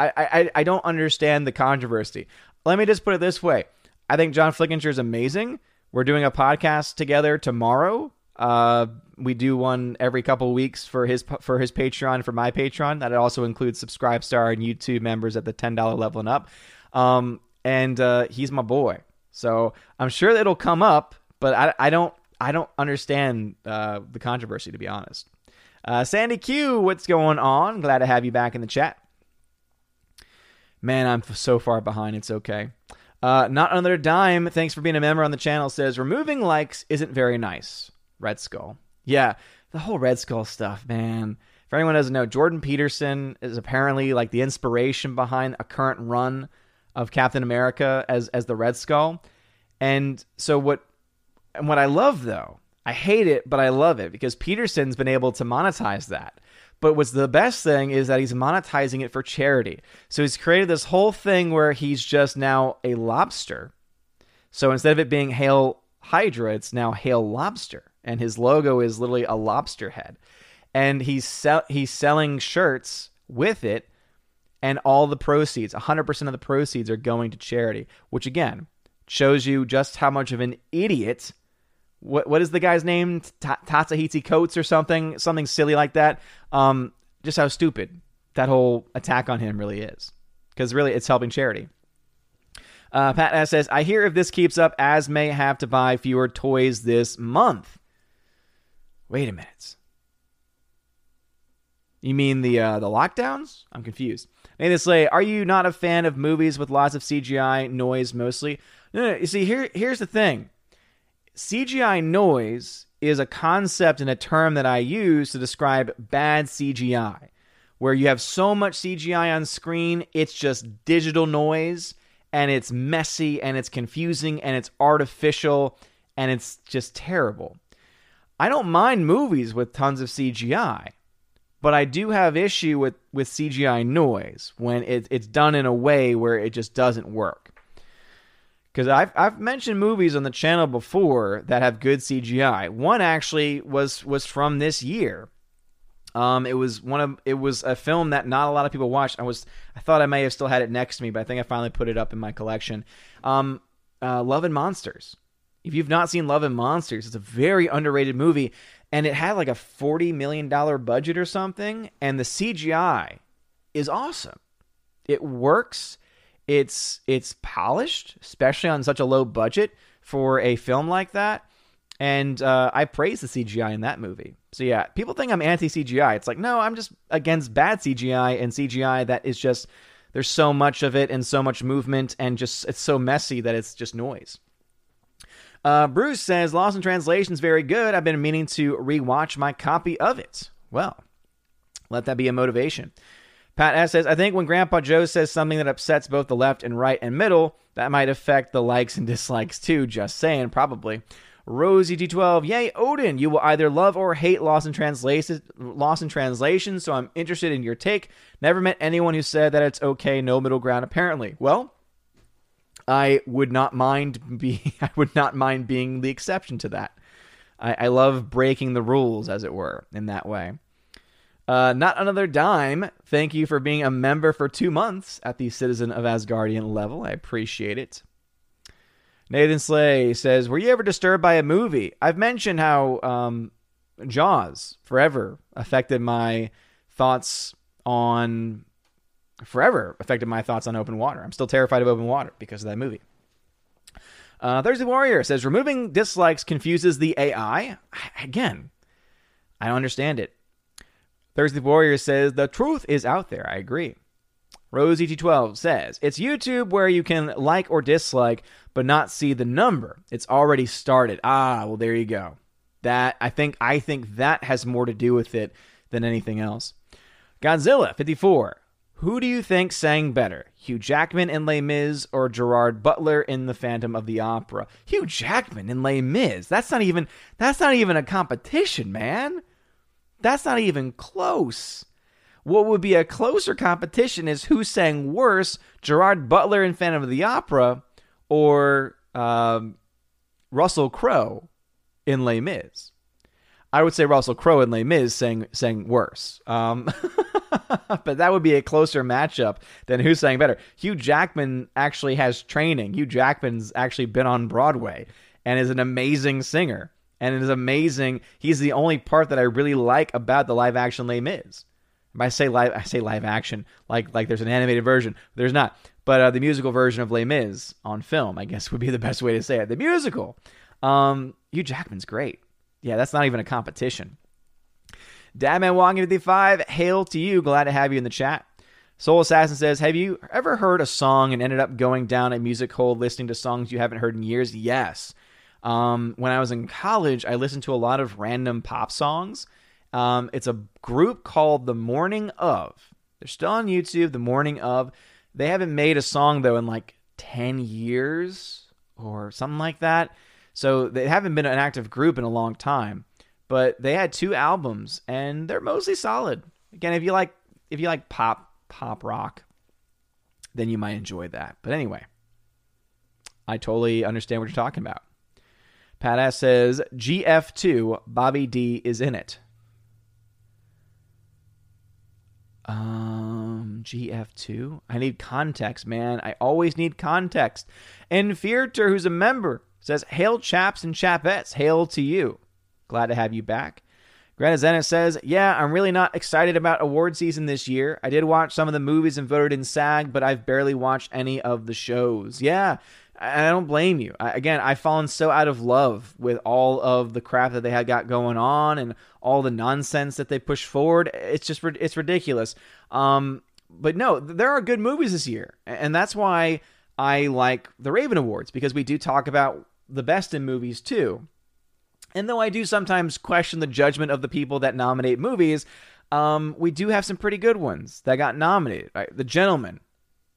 A: I I, I don't understand the controversy. Let me just put it this way. I think John Flickinger is amazing. We're doing a podcast together tomorrow. Uh, we do one every couple weeks for his for his Patreon for my Patreon. That also includes Subscribestar and YouTube members at the ten dollar level and up. Um, and uh, he's my boy, so I'm sure that it'll come up but I, I don't I don't understand uh, the controversy to be honest. Uh, Sandy Q, what's going on? Glad to have you back in the chat. Man, I'm so far behind. It's okay. Uh, not another dime. Thanks for being a member on the channel. Says removing likes isn't very nice. Red Skull. Yeah, the whole Red Skull stuff, man. For anyone doesn't know, Jordan Peterson is apparently like the inspiration behind a current run of Captain America as as the Red Skull. And so what and what I love though, I hate it, but I love it because Peterson's been able to monetize that. But what's the best thing is that he's monetizing it for charity. So he's created this whole thing where he's just now a lobster. So instead of it being Hail Hydra, it's now Hail Lobster. And his logo is literally a lobster head. And he's sell- he's selling shirts with it and all the proceeds, 100% of the proceeds are going to charity, which again shows you just how much of an idiot what what is the guy's name? Tatsahiti Coates or something, something silly like that. Um, just how stupid that whole attack on him really is, because really it's helping charity. Uh, Pat S says, "I hear if this keeps up, as may have to buy fewer toys this month." Wait a minute. You mean the uh, the lockdowns? I'm confused. Nathan Slay, are you not a fan of movies with lots of CGI noise mostly? No, no, you see, here here's the thing. CGI noise is a concept and a term that I use to describe bad CGI, where you have so much CGI on screen, it's just digital noise and it's messy and it's confusing and it's artificial and it's just terrible. I don't mind movies with tons of CGI, but I do have issue with, with CGI noise when it, it's done in a way where it just doesn't work because I've I've mentioned movies on the channel before that have good CGI. One actually was was from this year. Um, it was one of it was a film that not a lot of people watched. I was I thought I may have still had it next to me, but I think I finally put it up in my collection. Um, uh, Love and Monsters. If you've not seen Love and Monsters, it's a very underrated movie, and it had like a forty million dollar budget or something, and the CGI is awesome. It works it's it's polished, especially on such a low budget for a film like that. And uh, I praise the CGI in that movie. So yeah, people think I'm anti CGI. It's like no, I'm just against bad CGI and CGI that is just there's so much of it and so much movement and just it's so messy that it's just noise. Uh, Bruce says Lost in Translation is very good. I've been meaning to rewatch my copy of it. Well, let that be a motivation. Pat S says, I think when Grandpa Joe says something that upsets both the left and right and middle, that might affect the likes and dislikes too. Just saying, probably. Rosie D12, yay, Odin, you will either love or hate Lost in Translation, Lost in Translation, so I'm interested in your take. Never met anyone who said that it's okay, no middle ground, apparently. Well, I would not mind be I would not mind being the exception to that. I, I love breaking the rules, as it were, in that way. Uh, not another dime. Thank you for being a member for two months at the Citizen of Asgardian level. I appreciate it. Nathan Slay says, "Were you ever disturbed by a movie? I've mentioned how um, Jaws forever affected my thoughts on forever affected my thoughts on open water. I'm still terrified of open water because of that movie." Uh, Thursday Warrior says, "Removing dislikes confuses the AI." Again, I don't understand it. Thursday Warrior says, The truth is out there. I agree. Rose ET12 says, It's YouTube where you can like or dislike, but not see the number. It's already started. Ah, well, there you go. That I think I think that has more to do with it than anything else. Godzilla 54. Who do you think sang better, Hugh Jackman in Les Mis or Gerard Butler in The Phantom of the Opera? Hugh Jackman in Les Mis. That's not even that's not even a competition, man. That's not even close. What would be a closer competition is who sang worse, Gerard Butler in Phantom of the Opera or um, Russell Crowe in Les Mis. I would say Russell Crowe in Les Mis sang sang worse. Um, but that would be a closer matchup than who sang better. Hugh Jackman actually has training. Hugh Jackman's actually been on Broadway and is an amazing singer and it is amazing. He's the only part that I really like about the live action Les Mis. I say live, I say live action like like there's an animated version. There's not, but uh, the musical version of Les Mis on film, I guess, would be the best way to say it. The musical. Um, Hugh Jackman's great. Yeah, that's not even a competition. Dadman Walking 55, hail to you. Glad to have you in the chat. Soul Assassin says, Have you ever heard a song and ended up going down a music hole listening to songs you haven't heard in years? Yes. Um, when I was in college, I listened to a lot of random pop songs. Um, it's a group called The Morning of. They're still on YouTube, The Morning of. They haven't made a song, though, in like 10 years or something like that. So they haven't been an active group in a long time, but they had two albums and they're mostly solid. Again, if you like if you like pop pop rock, then you might enjoy that. But anyway, I totally understand what you're talking about. Pat S says GF2 Bobby D is in it. Um, GF2. I need context, man. I always need context. And who's a member, says, Hail chaps and chapettes. Hail to you. Glad to have you back. Zenith says, Yeah, I'm really not excited about award season this year. I did watch some of the movies and voted in SAG, but I've barely watched any of the shows. Yeah, I don't blame you. I, again, I've fallen so out of love with all of the crap that they had got going on and all the nonsense that they push forward. It's just it's ridiculous. Um, but no, there are good movies this year, and that's why I like the Raven Awards because we do talk about the best in movies too. And though I do sometimes question the judgment of the people that nominate movies, um, we do have some pretty good ones that got nominated. Right? The Gentlemen,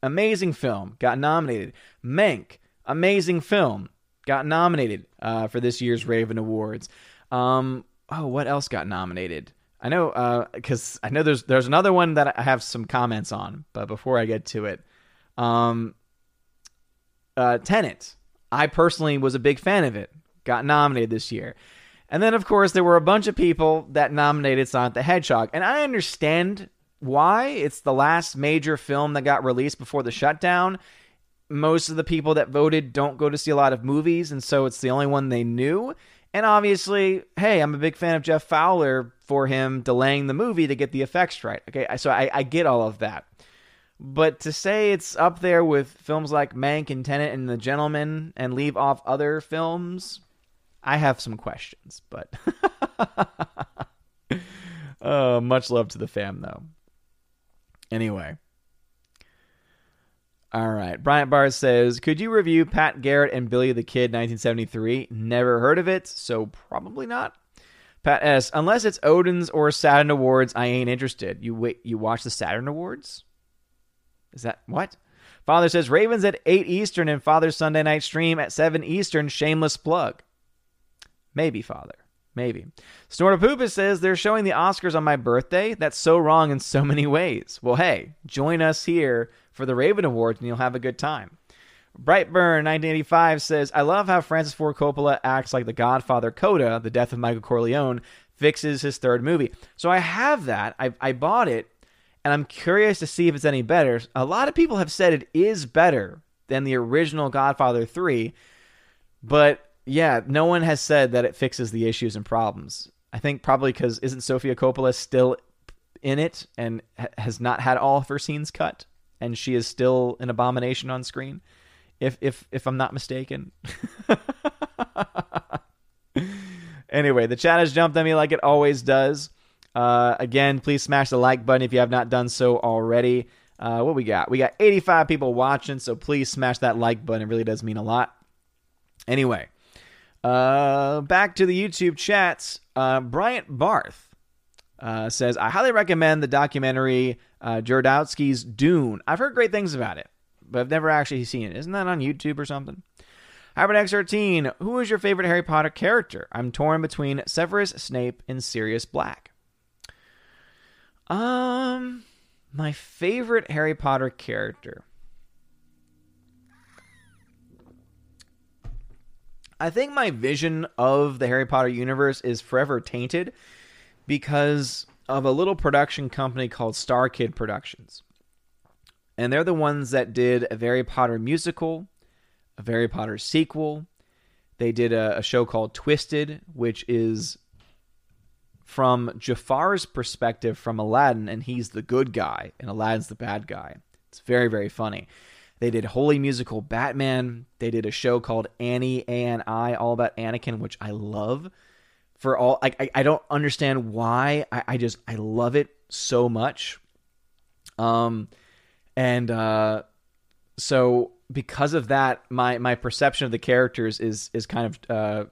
A: amazing film, got nominated. Mank, amazing film, got nominated uh, for this year's Raven Awards. Um, oh, what else got nominated? I know because uh, I know there's there's another one that I have some comments on, but before I get to it, um, uh, Tenet. I personally was a big fan of it. Got nominated this year. And then, of course, there were a bunch of people that nominated Sonic the Hedgehog. And I understand why. It's the last major film that got released before the shutdown most of the people that voted don't go to see a lot of movies, and so it's the only one they knew. And obviously, hey, I'm a big fan of Jeff Fowler for him delaying the movie to get the effects right. Okay, so I, I get all of that. But to say it's up there with films like Mank and Tenet and The Gentlemen and leave off other films, I have some questions. But uh, much love to the fam, though. Anyway. All right. Bryant Barr says, Could you review Pat Garrett and Billy the Kid 1973? Never heard of it, so probably not. Pat S. Unless it's Odin's or Saturn Awards, I ain't interested. You wait. You watch the Saturn Awards? Is that what? Father says Ravens at 8 Eastern and Father's Sunday night stream at 7 Eastern. Shameless plug. Maybe, Father. Maybe. Snortapoopa says they're showing the Oscars on my birthday. That's so wrong in so many ways. Well, hey, join us here for the Raven Awards and you'll have a good time. Brightburn 1985 says, I love how Francis Ford Coppola acts like the Godfather Coda, the death of Michael Corleone, fixes his third movie. So I have that. I, I bought it and I'm curious to see if it's any better. A lot of people have said it is better than the original Godfather 3, but yeah, no one has said that it fixes the issues and problems. I think probably because isn't Sofia Coppola still in it and ha- has not had all of her scenes cut, and she is still an abomination on screen, if if if I'm not mistaken. anyway, the chat has jumped on me like it always does. Uh, again, please smash the like button if you have not done so already. Uh, what we got? We got 85 people watching, so please smash that like button. It really does mean a lot. Anyway, uh, back to the YouTube chats. Uh, Bryant Barth uh, says, I highly recommend the documentary uh, Dune. I've heard great things about it, but I've never actually seen it. Isn't that on YouTube or something? Hybrid X13, who is your favorite Harry Potter character? I'm torn between Severus Snape and Sirius Black. Um, my favorite Harry Potter character. I think my vision of the Harry Potter universe is forever tainted because of a little production company called StarKid Productions. And they're the ones that did a Harry Potter musical, a Harry Potter sequel. They did a, a show called Twisted, which is from Jafar's perspective from Aladdin, and he's the good guy, and Aladdin's the bad guy. It's very, very funny. They did Holy Musical Batman. They did a show called Annie and I, all about Anakin, which I love. For all, I, I, I don't understand why. I, I just I love it so much. Um, and uh, so because of that, my my perception of the characters is is kind of uh,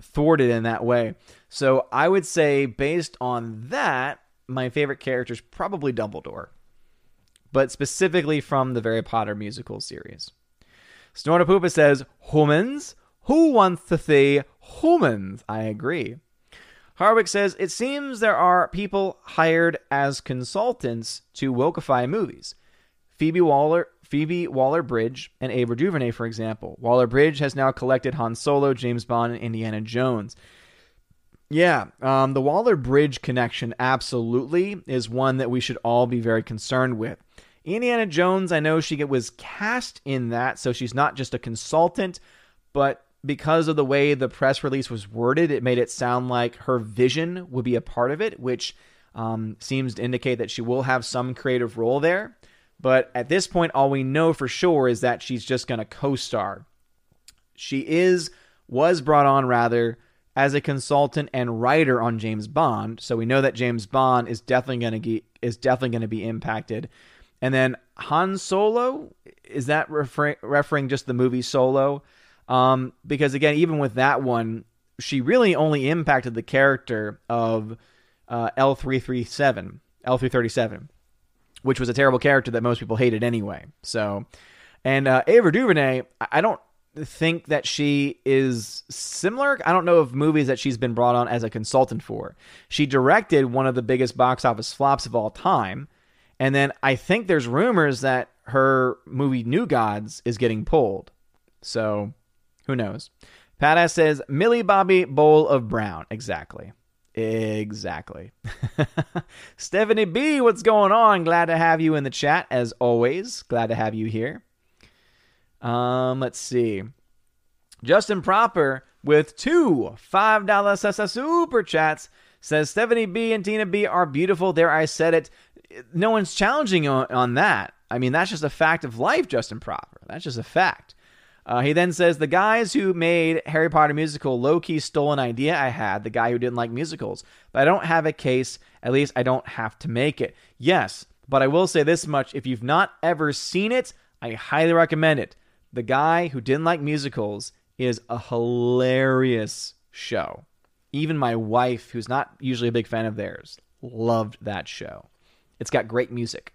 A: thwarted in that way. So I would say, based on that, my favorite character is probably Dumbledore but specifically from the Harry Potter musical series. Snortapoopa says, Humans, Who wants to see humans? I agree. Harwick says it seems there are people hired as consultants to wokeify movies. Phoebe Waller, Phoebe Waller Bridge, and Ava DuVernay, for example. Waller Bridge has now collected Han Solo, James Bond, and Indiana Jones. Yeah, um, the Waller Bridge connection absolutely is one that we should all be very concerned with. Indiana Jones, I know she was cast in that, so she's not just a consultant, but because of the way the press release was worded, it made it sound like her vision would be a part of it, which um, seems to indicate that she will have some creative role there. But at this point, all we know for sure is that she's just going to co star. She is, was brought on rather as a consultant and writer on James Bond. So we know that James Bond is definitely going to is definitely going to be impacted. And then Han Solo is that refer- referring just the movie Solo? Um, because again, even with that one, she really only impacted the character of uh, L three three seven L three thirty seven, which was a terrible character that most people hated anyway. So, and uh, Ava DuVernay, I don't think that she is similar. I don't know of movies that she's been brought on as a consultant for. She directed one of the biggest box office flops of all time. And then I think there's rumors that her movie New Gods is getting pulled. So who knows? Pat S says Millie Bobby Bowl of Brown. Exactly. Exactly. Stephanie B, what's going on? Glad to have you in the chat as always. Glad to have you here. Um, let's see. Justin Proper with two $5 super chats says Stephanie B and Tina B are beautiful. There, I said it. No one's challenging on, on that. I mean, that's just a fact of life, Justin Proper. That's just a fact. Uh, he then says the guys who made Harry Potter musical low key stole an idea I had. The guy who didn't like musicals, but I don't have a case. At least I don't have to make it. Yes, but I will say this much: if you've not ever seen it, I highly recommend it. The Guy Who Didn't Like Musicals is a hilarious show. Even my wife, who's not usually a big fan of theirs, loved that show. It's got great music.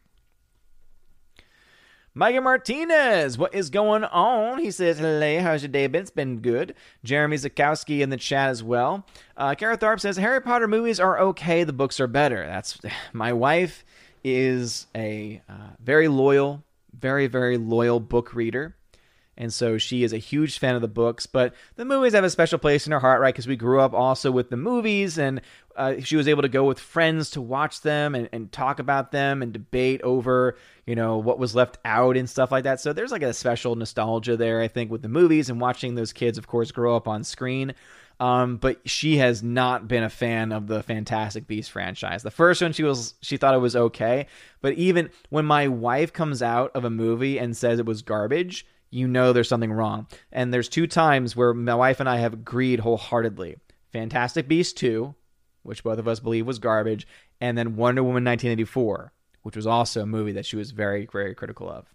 A: Micah Martinez, what is going on? He says, Hello, how's your day been? It's been good. Jeremy Zakowski in the chat as well. Uh, Kara Tharp says, Harry Potter movies are okay, the books are better. That's my wife is a uh, very loyal, very, very loyal book reader. And so she is a huge fan of the books, but the movies have a special place in her heart, right? Because we grew up also with the movies, and uh, she was able to go with friends to watch them and, and talk about them and debate over, you know, what was left out and stuff like that. So there's like a special nostalgia there, I think, with the movies and watching those kids, of course, grow up on screen. Um, but she has not been a fan of the Fantastic Beast franchise. The first one, she was she thought it was okay, but even when my wife comes out of a movie and says it was garbage, you know there's something wrong. And there's two times where my wife and I have agreed wholeheartedly Fantastic Beasts 2, which both of us believe was garbage, and then Wonder Woman 1984, which was also a movie that she was very, very critical of.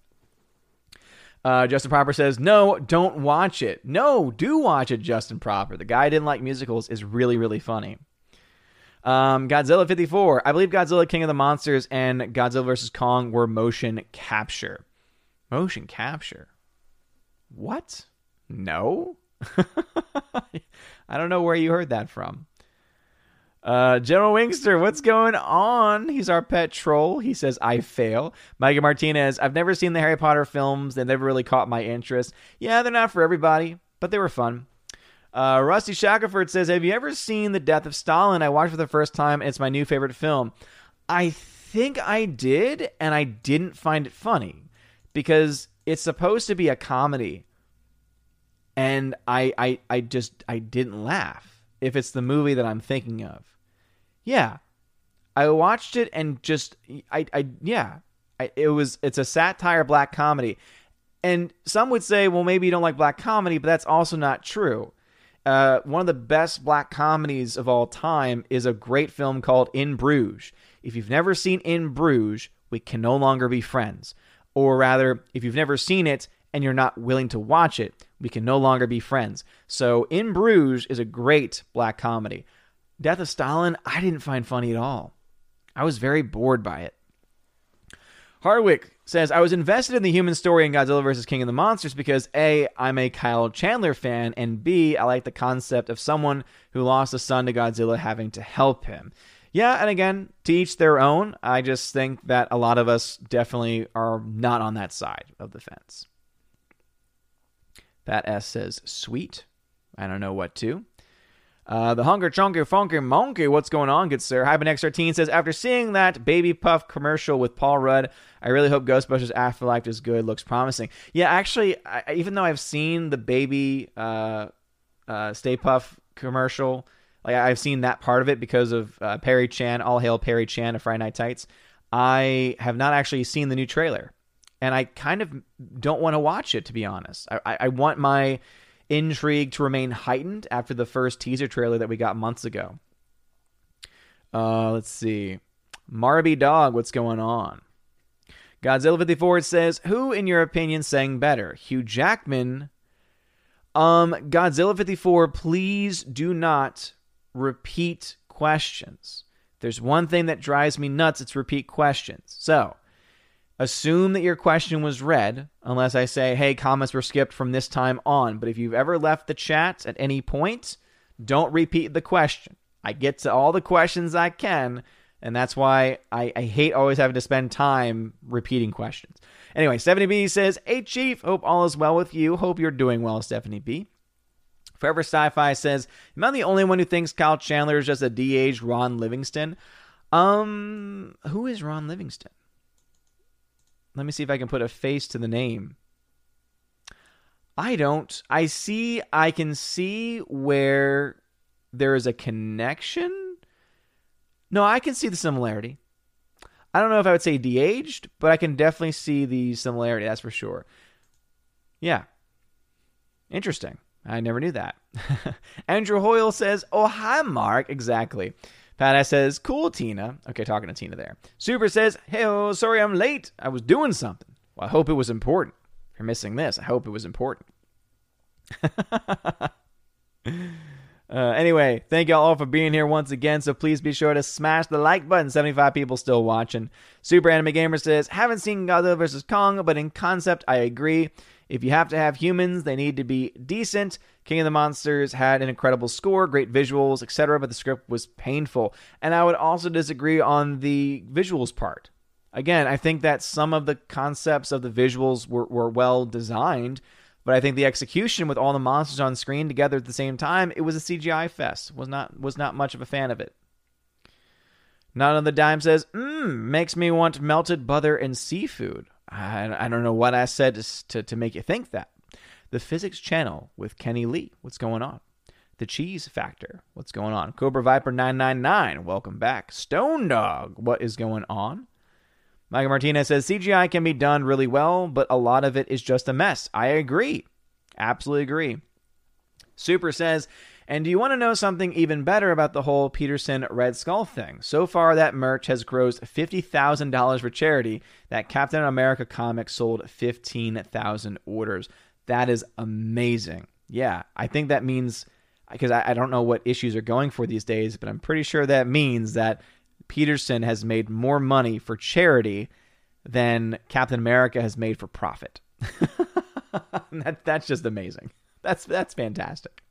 A: Uh, Justin Proper says, No, don't watch it. No, do watch it, Justin Proper. The guy didn't like musicals is really, really funny. Um, Godzilla 54. I believe Godzilla King of the Monsters and Godzilla vs. Kong were motion capture. Motion capture. What? No? I don't know where you heard that from. Uh, General Wingster, what's going on? He's our pet troll. He says, I fail. Micah Martinez, I've never seen the Harry Potter films. They never really caught my interest. Yeah, they're not for everybody, but they were fun. Uh, Rusty Shackelford says, Have you ever seen The Death of Stalin? I watched for the first time, it's my new favorite film. I think I did, and I didn't find it funny because it's supposed to be a comedy. And I, I i just i didn't laugh if it's the movie that i'm thinking of. Yeah. I watched it and just i i yeah. I, it was it's a satire black comedy. And some would say well maybe you don't like black comedy but that's also not true. Uh, one of the best black comedies of all time is a great film called in bruges. If you've never seen in bruges we can no longer be friends or rather, if you've never seen it and you're not willing to watch it, we can no longer be friends. So, In Bruges is a great black comedy. Death of Stalin, I didn't find funny at all. I was very bored by it. Hardwick says, I was invested in the human story in Godzilla vs. King of the Monsters because A, I'm a Kyle Chandler fan, and B, I like the concept of someone who lost a son to Godzilla having to help him. Yeah, and again, to each their own. I just think that a lot of us definitely are not on that side of the fence. Pat S says, sweet. I don't know what to. Uh, the Hunger Chunky Funky Monkey, what's going on, good sir? Hypernex13 says, after seeing that Baby Puff commercial with Paul Rudd, I really hope Ghostbusters Afterlife is good. Looks promising. Yeah, actually, I, even though I've seen the Baby uh, uh, Stay Puft commercial, like I've seen that part of it because of uh, Perry Chan, All Hail Perry Chan of Friday Night Tights. I have not actually seen the new trailer, and I kind of don't want to watch it to be honest. I, I, want my intrigue to remain heightened after the first teaser trailer that we got months ago. Uh, let's see. Marby Dog, what's going on? Godzilla 54 says, Who, in your opinion, sang better? Hugh Jackman. Um, Godzilla 54, please do not repeat questions. there's one thing that drives me nuts, it's repeat questions. So, assume that your question was read unless I say, hey, comments were skipped from this time on. But if you've ever left the chat at any point, don't repeat the question. I get to all the questions I can, and that's why I, I hate always having to spend time repeating questions. Anyway, Stephanie B says, Hey, Chief, hope all is well with you. Hope you're doing well, Stephanie B. Forever Sci Fi says, Am I the only one who thinks Kyle Chandler is just a aged Ron Livingston? Um, who is Ron Livingston? Let me see if I can put a face to the name. I don't. I see, I can see where there is a connection. No, I can see the similarity. I don't know if I would say de aged, but I can definitely see the similarity. That's for sure. Yeah. Interesting. I never knew that. Andrew Hoyle says, Oh, hi, Mark. Exactly. Pat says, Cool, Tina. Okay, talking to Tina there. Super says, Hey, oh, sorry I'm late. I was doing something. Well, I hope it was important. If you're missing this, I hope it was important. uh, anyway, thank you all for being here once again. So please be sure to smash the like button. 75 people still watching. Super Anime Gamer says, Haven't seen Godzilla vs. Kong, but in concept, I agree. If you have to have humans, they need to be decent. King of the Monsters had an incredible score, great visuals, etc., but the script was painful. And I would also disagree on the visuals part. Again, I think that some of the concepts of the visuals were, were well designed, but I think the execution with all the monsters on screen together at the same time, it was a CGI fest. Was not was not much of a fan of it. Not on the dime says, mmm, makes me want melted butter and seafood. I, I don't know what I said to, to, to make you think that. The Physics Channel with Kenny Lee. What's going on? The Cheese Factor. What's going on? Cobra Viper 999. Welcome back. Stone Dog. What is going on? Michael Martinez says CGI can be done really well, but a lot of it is just a mess. I agree. Absolutely agree. Super says and do you want to know something even better about the whole Peterson Red Skull thing? So far, that merch has grossed $50,000 for charity. That Captain America comic sold 15,000 orders. That is amazing. Yeah, I think that means, because I, I don't know what issues are going for these days, but I'm pretty sure that means that Peterson has made more money for charity than Captain America has made for profit. that, that's just amazing. That's that's fantastic.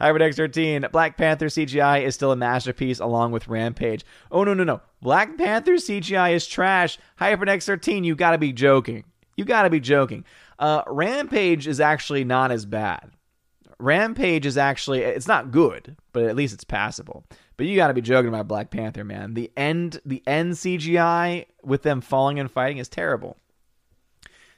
A: Hyperdex 13. Black Panther CGI is still a masterpiece along with Rampage. Oh, no, no, no. Black Panther CGI is trash. Hyperdex 13, you gotta be joking. You gotta be joking. Uh, Rampage is actually not as bad. Rampage is actually, it's not good, but at least it's passable. But you gotta be joking about Black Panther, man. The end, the end CGI with them falling and fighting is terrible.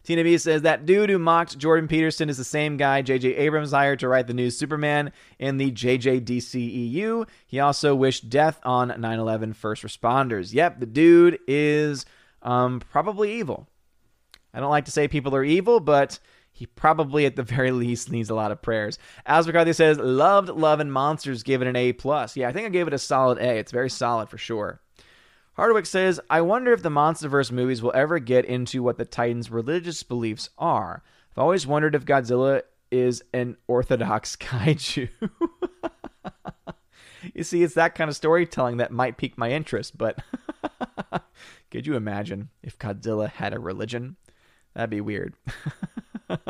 A: Tina B says that dude who mocked Jordan Peterson is the same guy J.J. Abrams hired to write the new Superman in the JJDCEU. He also wished death on 9 11 first responders. Yep, the dude is um, probably evil. I don't like to say people are evil, but he probably at the very least needs a lot of prayers. As McCarthy says, loved Love and Monsters, give it an A plus. Yeah, I think I gave it a solid A. It's very solid for sure. Hardwick says, I wonder if the Monsterverse movies will ever get into what the Titans' religious beliefs are. I've always wondered if Godzilla is an orthodox kaiju. you see, it's that kind of storytelling that might pique my interest, but Could you imagine if Godzilla had a religion? That'd be weird.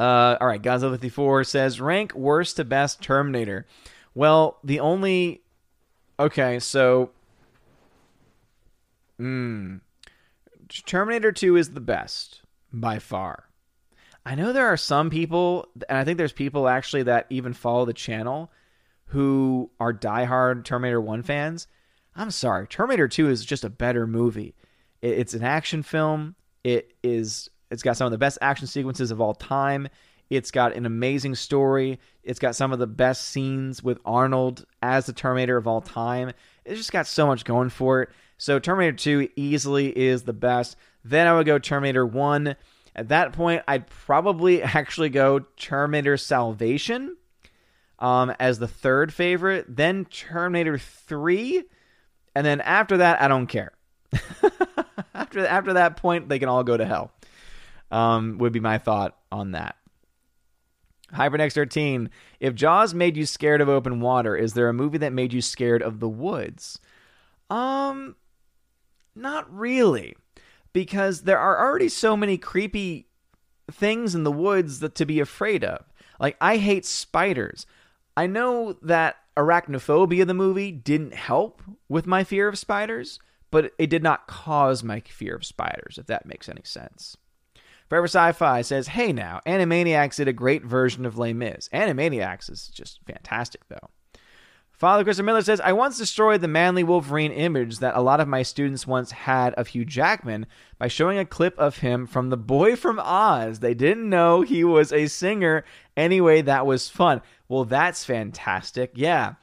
A: Uh, all right, Godzilla 54 says rank worst to best Terminator. Well, the only okay, so mm, Terminator 2 is the best by far. I know there are some people, and I think there's people actually that even follow the channel who are diehard Terminator 1 fans. I'm sorry, Terminator 2 is just a better movie. It's an action film. It is it's got some of the best action sequences of all time. It's got an amazing story. It's got some of the best scenes with Arnold as the Terminator of all time. It's just got so much going for it. So Terminator 2 easily is the best. Then I would go Terminator 1. At that point, I'd probably actually go Terminator Salvation um, as the third favorite. Then Terminator 3. And then after that, I don't care. after, after that point, they can all go to hell um, would be my thought on that. Hypernext 13. If Jaws made you scared of open water, is there a movie that made you scared of the woods? Um, not really. Because there are already so many creepy things in the woods that to be afraid of. Like, I hate spiders. I know that arachnophobia, the movie, didn't help with my fear of spiders, but it did not cause my fear of spiders, if that makes any sense. Forever Sci-Fi says, "Hey now, Animaniacs did a great version of Les Mis. Animaniacs is just fantastic, though." Father Christopher Miller says, I once destroyed the manly Wolverine image that a lot of my students once had of Hugh Jackman by showing a clip of him from The Boy from Oz. They didn't know he was a singer. Anyway, that was fun. Well, that's fantastic. Yeah.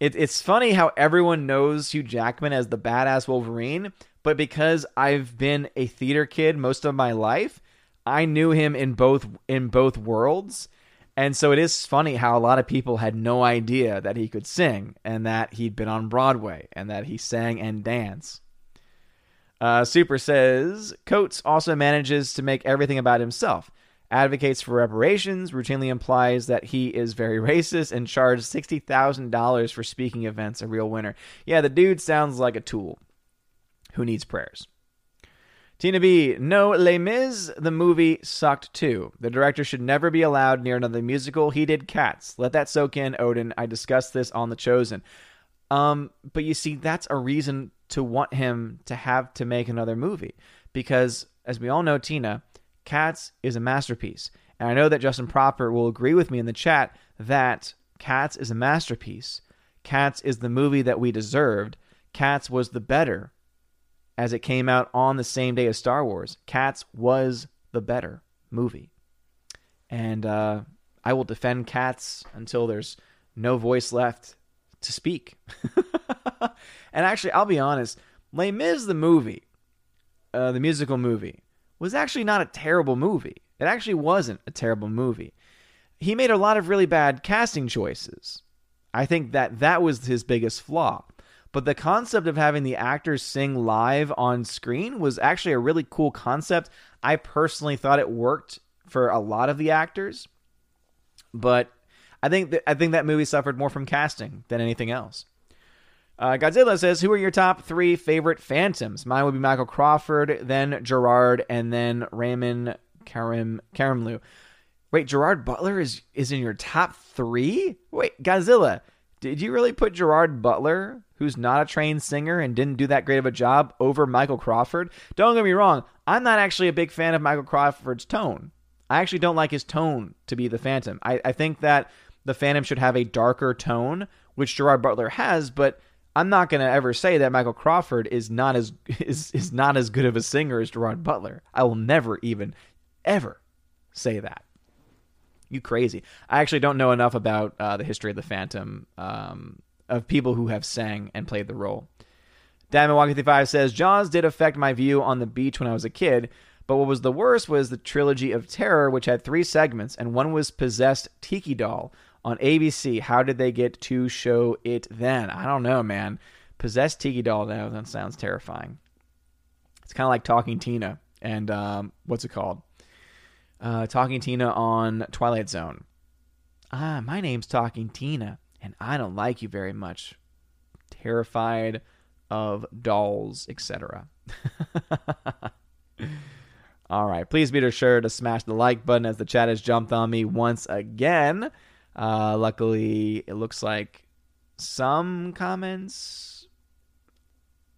A: It, it's funny how everyone knows Hugh Jackman as the badass Wolverine, but because I've been a theater kid most of my life, I knew him in both in both worlds. And so it is funny how a lot of people had no idea that he could sing and that he'd been on Broadway and that he sang and danced. Uh, Super says Coates also manages to make everything about himself. Advocates for reparations, routinely implies that he is very racist, and charged $60,000 for speaking events, a real winner. Yeah, the dude sounds like a tool who needs prayers. Tina B. No, Les Mis, the movie sucked too. The director should never be allowed near another musical. He did Cats. Let that soak in, Odin. I discussed this on The Chosen. Um, but you see, that's a reason to want him to have to make another movie. Because, as we all know, Tina, Cats is a masterpiece. And I know that Justin Proper will agree with me in the chat that Cats is a masterpiece. Cats is the movie that we deserved. Cats was the better as it came out on the same day as Star Wars. Cats was the better movie. And uh, I will defend Cats until there's no voice left to speak. and actually, I'll be honest, Les Mis, the movie, uh, the musical movie, was actually not a terrible movie. It actually wasn't a terrible movie. He made a lot of really bad casting choices. I think that that was his biggest flaw. But the concept of having the actors sing live on screen was actually a really cool concept. I personally thought it worked for a lot of the actors, but I think that, I think that movie suffered more from casting than anything else. Uh, Godzilla says, "Who are your top three favorite Phantoms?" Mine would be Michael Crawford, then Gerard, and then Ramin Karim Karimloo. Wait, Gerard Butler is is in your top three? Wait, Godzilla, did you really put Gerard Butler who's not a trained singer and didn't do that great of a job over Michael Crawford. Don't get me wrong, I'm not actually a big fan of Michael Crawford's tone. I actually don't like his tone to be the Phantom. I, I think that the Phantom should have a darker tone, which Gerard Butler has, but I'm not going to ever say that Michael Crawford is not as is, is not as good of a singer as Gerard Butler. I will never even ever say that. You crazy. I actually don't know enough about uh, the history of the Phantom um, of people who have sang and played the role. Diamond Walk 55 says Jaws did affect my view on the beach when I was a kid, but what was the worst was the trilogy of terror, which had three segments, and one was Possessed Tiki Doll on ABC. How did they get to show it then? I don't know, man. Possessed Tiki Doll, now that sounds terrifying. It's kind of like Talking Tina and um, what's it called? Uh, Talking Tina on Twilight Zone. Ah, my name's Talking Tina and I don't like you very much. terrified of dolls, etc. All right, please be sure to smash the like button as the chat has jumped on me once again. Uh, luckily, it looks like some comments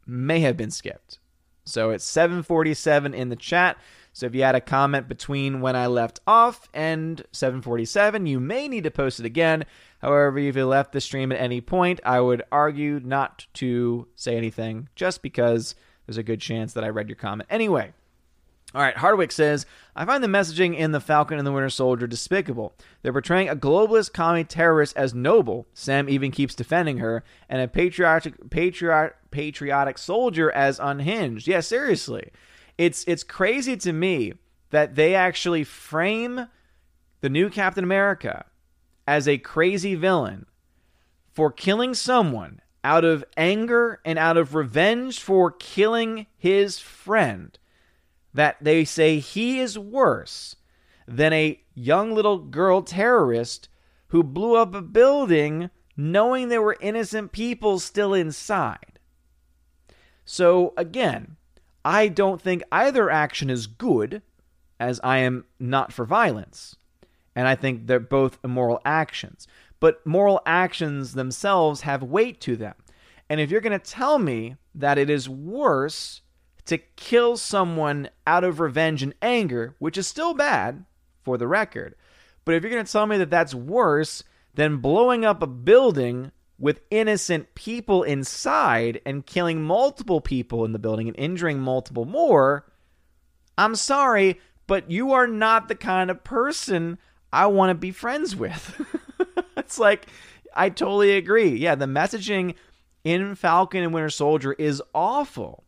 A: may have been skipped. So it's 747 in the chat. So if you had a comment between when I left off and 747, you may need to post it again. However, if you left the stream at any point, I would argue not to say anything just because there's a good chance that I read your comment anyway. All right, Hardwick says, I find the messaging in The Falcon and the Winter Soldier despicable. They're portraying a globalist commie terrorist as noble, Sam even keeps defending her, and a patriotic, patriot, patriotic soldier as unhinged. Yeah, seriously. It's, it's crazy to me that they actually frame the new Captain America as a crazy villain for killing someone out of anger and out of revenge for killing his friend that they say he is worse than a young little girl terrorist who blew up a building knowing there were innocent people still inside. So, again, I don't think either action is good, as I am not for violence. And I think they're both immoral actions. But moral actions themselves have weight to them. And if you're going to tell me that it is worse to kill someone out of revenge and anger, which is still bad for the record. But if you're going to tell me that that's worse than blowing up a building with innocent people inside and killing multiple people in the building and injuring multiple more, I'm sorry, but you are not the kind of person I want to be friends with. it's like, I totally agree. Yeah, the messaging in Falcon and Winter Soldier is awful.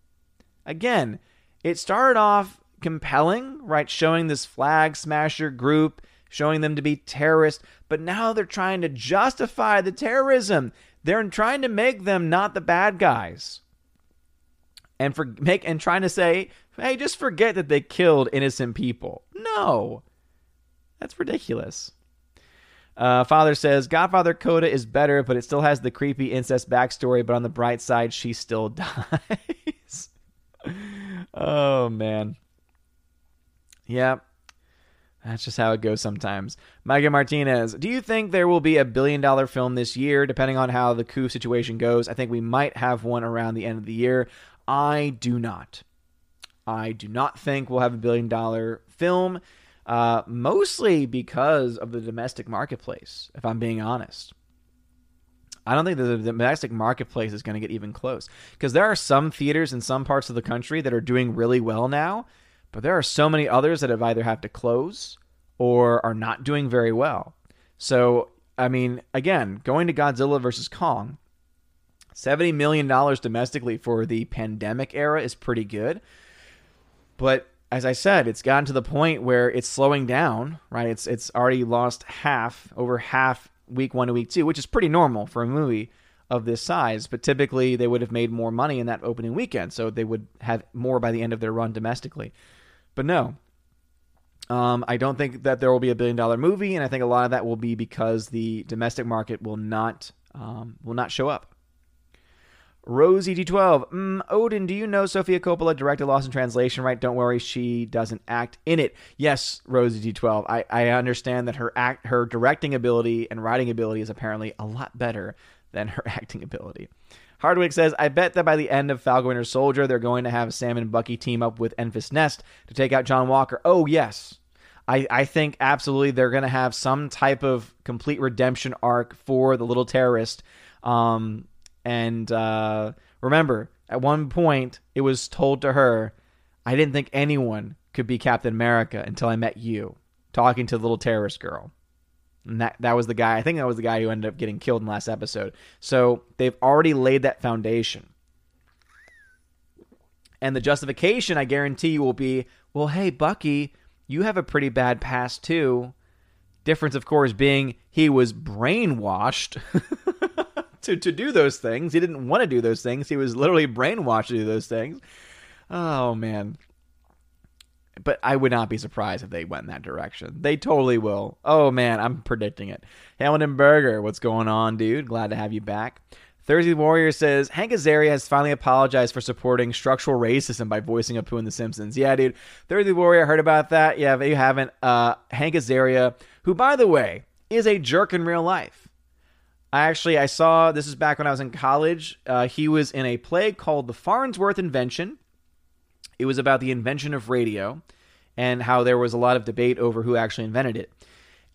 A: Again, it started off compelling, right? Showing this flag smasher group, showing them to be terrorists, but now they're trying to justify the terrorism. They're trying to make them not the bad guys. And for make and trying to say, hey, just forget that they killed innocent people. No. That's ridiculous. Uh, Father says Godfather Coda is better, but it still has the creepy incest backstory. But on the bright side, she still dies oh man. Yeah. That's just how it goes sometimes. Mega Martinez, do you think there will be a billion dollar film this year, depending on how the coup situation goes? I think we might have one around the end of the year. I do not. I do not think we'll have a billion dollar film, uh, mostly because of the domestic marketplace, if I'm being honest. I don't think the domestic marketplace is going to get even close because there are some theaters in some parts of the country that are doing really well now, but there are so many others that have either have to close or are not doing very well. So, I mean, again, going to Godzilla versus Kong, $70 million domestically for the pandemic era is pretty good. But as I said, it's gotten to the point where it's slowing down, right? It's it's already lost half, over half week one to week two, which is pretty normal for a movie of this size. But typically, they would have made more money in that opening weekend, so they would have more by the end of their run domestically. But no, um, I don't think that there will be a billion dollar movie, and I think a lot of that will be because the domestic market will not um, will not show up. Rosie D12. Mm, Odin, do you know Sofia Coppola directed Lost in Translation, right? Don't worry, she doesn't act in it. Yes, Rosie D12. I, I understand that her act her directing ability and writing ability is apparently a lot better than her acting ability. Hardwick says, I bet that by the end of Falcon Winter Soldier, they're going to have Sam and Bucky team up with Enfys Nest to take out John Walker. Oh, yes. I, I think absolutely they're going to have some type of complete redemption arc for the little terrorist. Um, and uh, remember, at one point, it was told to her, I didn't think anyone could be Captain America until I met you, talking to the little terrorist girl. And that, that was the guy, I think that was the guy who ended up getting killed in last episode. So they've already laid that foundation. And the justification, I guarantee you, will be well, hey, Bucky, you have a pretty bad past too. Difference, of course, being he was brainwashed to, to do those things. He didn't want to do those things. He was literally brainwashed to do those things. Oh, man. But I would not be surprised if they went in that direction. They totally will. Oh, man, I'm predicting it. Hamilton Burger, what's going on, dude? Glad to have you back. Thursday Warrior says Hank Azaria has finally apologized for supporting structural racism by voicing a Apu in The Simpsons. Yeah, dude. Thursday Warrior, heard about that. Yeah, you haven't, uh, Hank Azaria, who, by the way, is a jerk in real life. I actually I saw this is back when I was in college. Uh, he was in a play called The Farnsworth Invention. It was about the invention of radio and how there was a lot of debate over who actually invented it,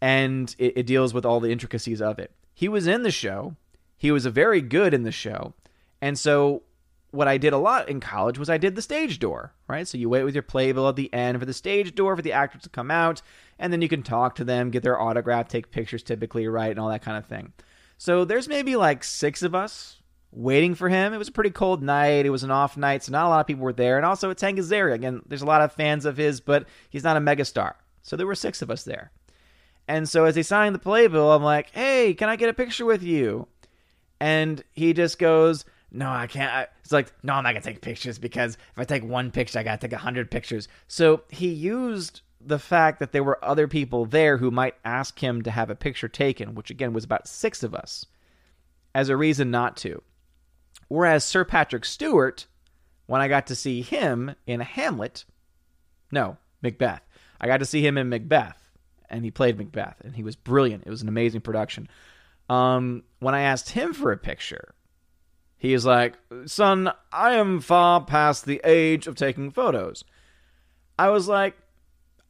A: and it, it deals with all the intricacies of it. He was in the show he was very good in the show. And so what I did a lot in college was I did the stage door, right? So you wait with your playbill at the end for the stage door for the actors to come out, and then you can talk to them, get their autograph, take pictures typically, right, and all that kind of thing. So there's maybe like six of us waiting for him. It was a pretty cold night. It was an off night, so not a lot of people were there. And also, it's Hank. Again, there's a lot of fans of his, but he's not a megastar. So there were six of us there. And so as he signed the playbill, I'm like, hey, can I get a picture with you? and he just goes, "No, I can't." It's like, "No, I'm not gonna take pictures because if I take one picture, I gotta take a hundred pictures." So he used the fact that there were other people there who might ask him to have a picture taken, which again was about six of us, as a reason not to. Whereas Sir Patrick Stewart, when I got to see him in Hamlet, no, Macbeth, I got to see him in Macbeth, and he played Macbeth, and he was brilliant. It was an amazing production. Um, when I asked him for a picture, he is like, Son, I am far past the age of taking photos. I was like,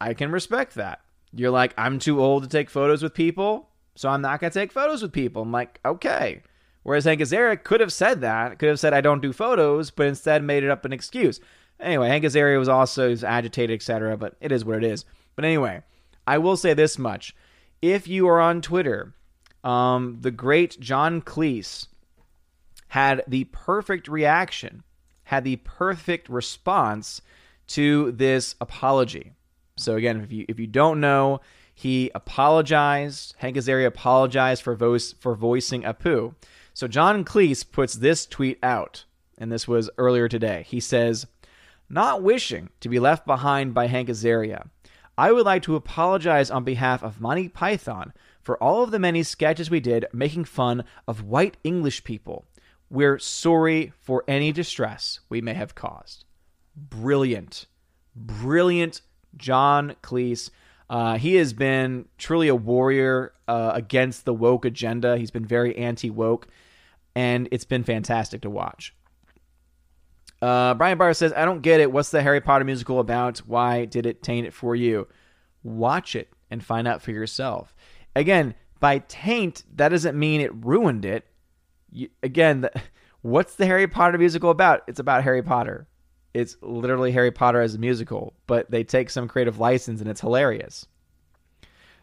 A: I can respect that. You're like, I'm too old to take photos with people, so I'm not going to take photos with people. I'm like, okay. Whereas Hank Azaria could have said that, could have said, I don't do photos, but instead made it up an excuse. Anyway, Hank Azaria was also agitated, etc., but it is what it is. But anyway, I will say this much. If you are on Twitter um, the great John Cleese had the perfect reaction, had the perfect response to this apology. So again, if you if you don't know, he apologized. Hank Azaria apologized for voice for voicing Apu. So John Cleese puts this tweet out, and this was earlier today. He says, "Not wishing to be left behind by Hank Azaria, I would like to apologize on behalf of Monty Python for all of the many sketches we did making fun of white English people. We're sorry for any distress we may have caused. Brilliant, brilliant John Cleese. Uh, he has been truly a warrior uh, against the woke agenda. He's been very anti woke, and it's been fantastic to watch. Uh, Brian Barr says, I don't get it. What's the Harry Potter musical about? Why did it taint it for you? Watch it and find out for yourself. Again, by taint, that doesn't mean it ruined it. You, again, the, what's the Harry Potter musical about? It's about Harry Potter. It's literally Harry Potter as a musical, but they take some creative license and it's hilarious.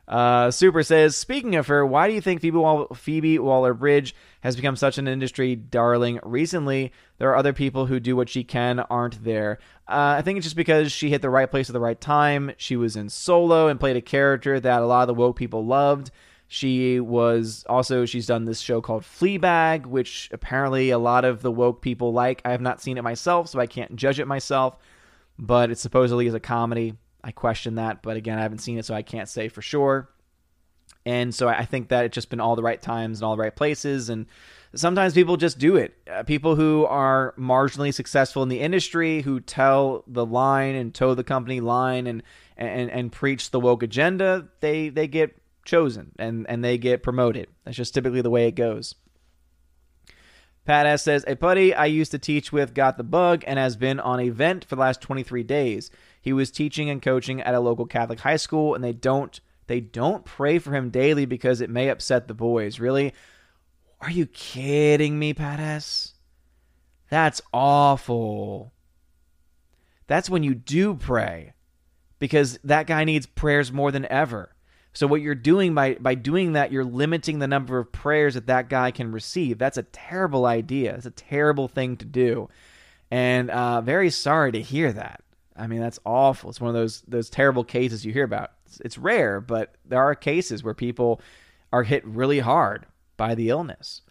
A: Uh, Super says, speaking of her, why do you think Phoebe, Wall- Phoebe Waller Bridge has become such an industry darling recently? There are other people who do what she can, aren't there? Uh, I think it's just because she hit the right place at the right time. She was in Solo and played a character that a lot of the woke people loved. She was also, she's done this show called Fleabag, which apparently a lot of the woke people like. I have not seen it myself, so I can't judge it myself, but it supposedly is a comedy. I question that, but again, I haven't seen it, so I can't say for sure. And so I think that it's just been all the right times and all the right places. And sometimes people just do it. Uh, people who are marginally successful in the industry, who tell the line and toe the company line and and and preach the woke agenda, they they get chosen and and they get promoted. That's just typically the way it goes. Pat S says, A buddy I used to teach with got the bug and has been on a vent for the last 23 days. He was teaching and coaching at a local Catholic high school, and they don't they don't pray for him daily because it may upset the boys. Really? Are you kidding me, Pat S? That's awful. That's when you do pray because that guy needs prayers more than ever. So what you're doing by by doing that, you're limiting the number of prayers that that guy can receive. That's a terrible idea. It's a terrible thing to do, and uh, very sorry to hear that. I mean, that's awful. It's one of those those terrible cases you hear about. It's, it's rare, but there are cases where people are hit really hard by the illness.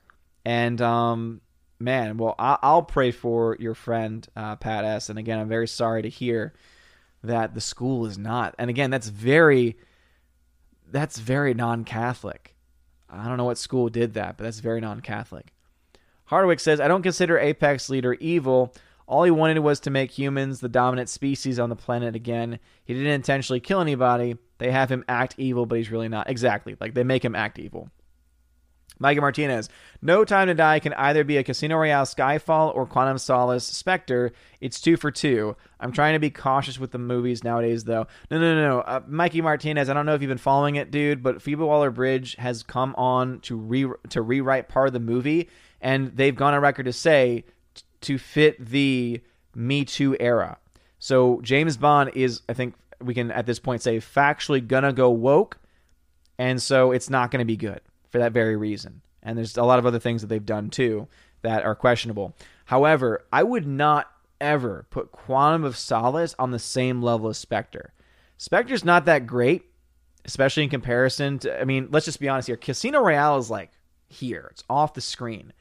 A: And um, man, well, I, will pray for your friend uh, Pat S. And again, I'm very sorry to hear that the school is not. And again, that's very that's very non-Catholic. I don't know what school did that, but that's very non-Catholic. Hardwick says, I don't consider Apex Leader evil. All he wanted was to make humans the dominant species on the planet again. He didn't intentionally kill anybody. They have him act evil, but he's really not. Exactly. Like, they make him act evil. Mikey Martinez, No Time to Die can either be a Casino Royale Skyfall or Quantum Solace Spectre. It's two for two. I'm trying to be cautious with the movies nowadays, though. No, no, no, no. Uh, Mikey Martinez, I don't know if you've been following it, dude, but Phoebe Waller Bridge has come on to re- to rewrite part of the movie, and they've gone on record to say t- to fit the Me Too era. So James Bond is, I think we can at this point say, factually gonna go woke, and so it's not gonna be good for that very reason. And there's a lot of other things that they've done too that are questionable. However, I would not ever put Quantum of Solace on the same level as Spectre. Spectre's not that great, especially in comparison to, I mean, let's just be honest here. Casino Royale is like here, it's off the screen.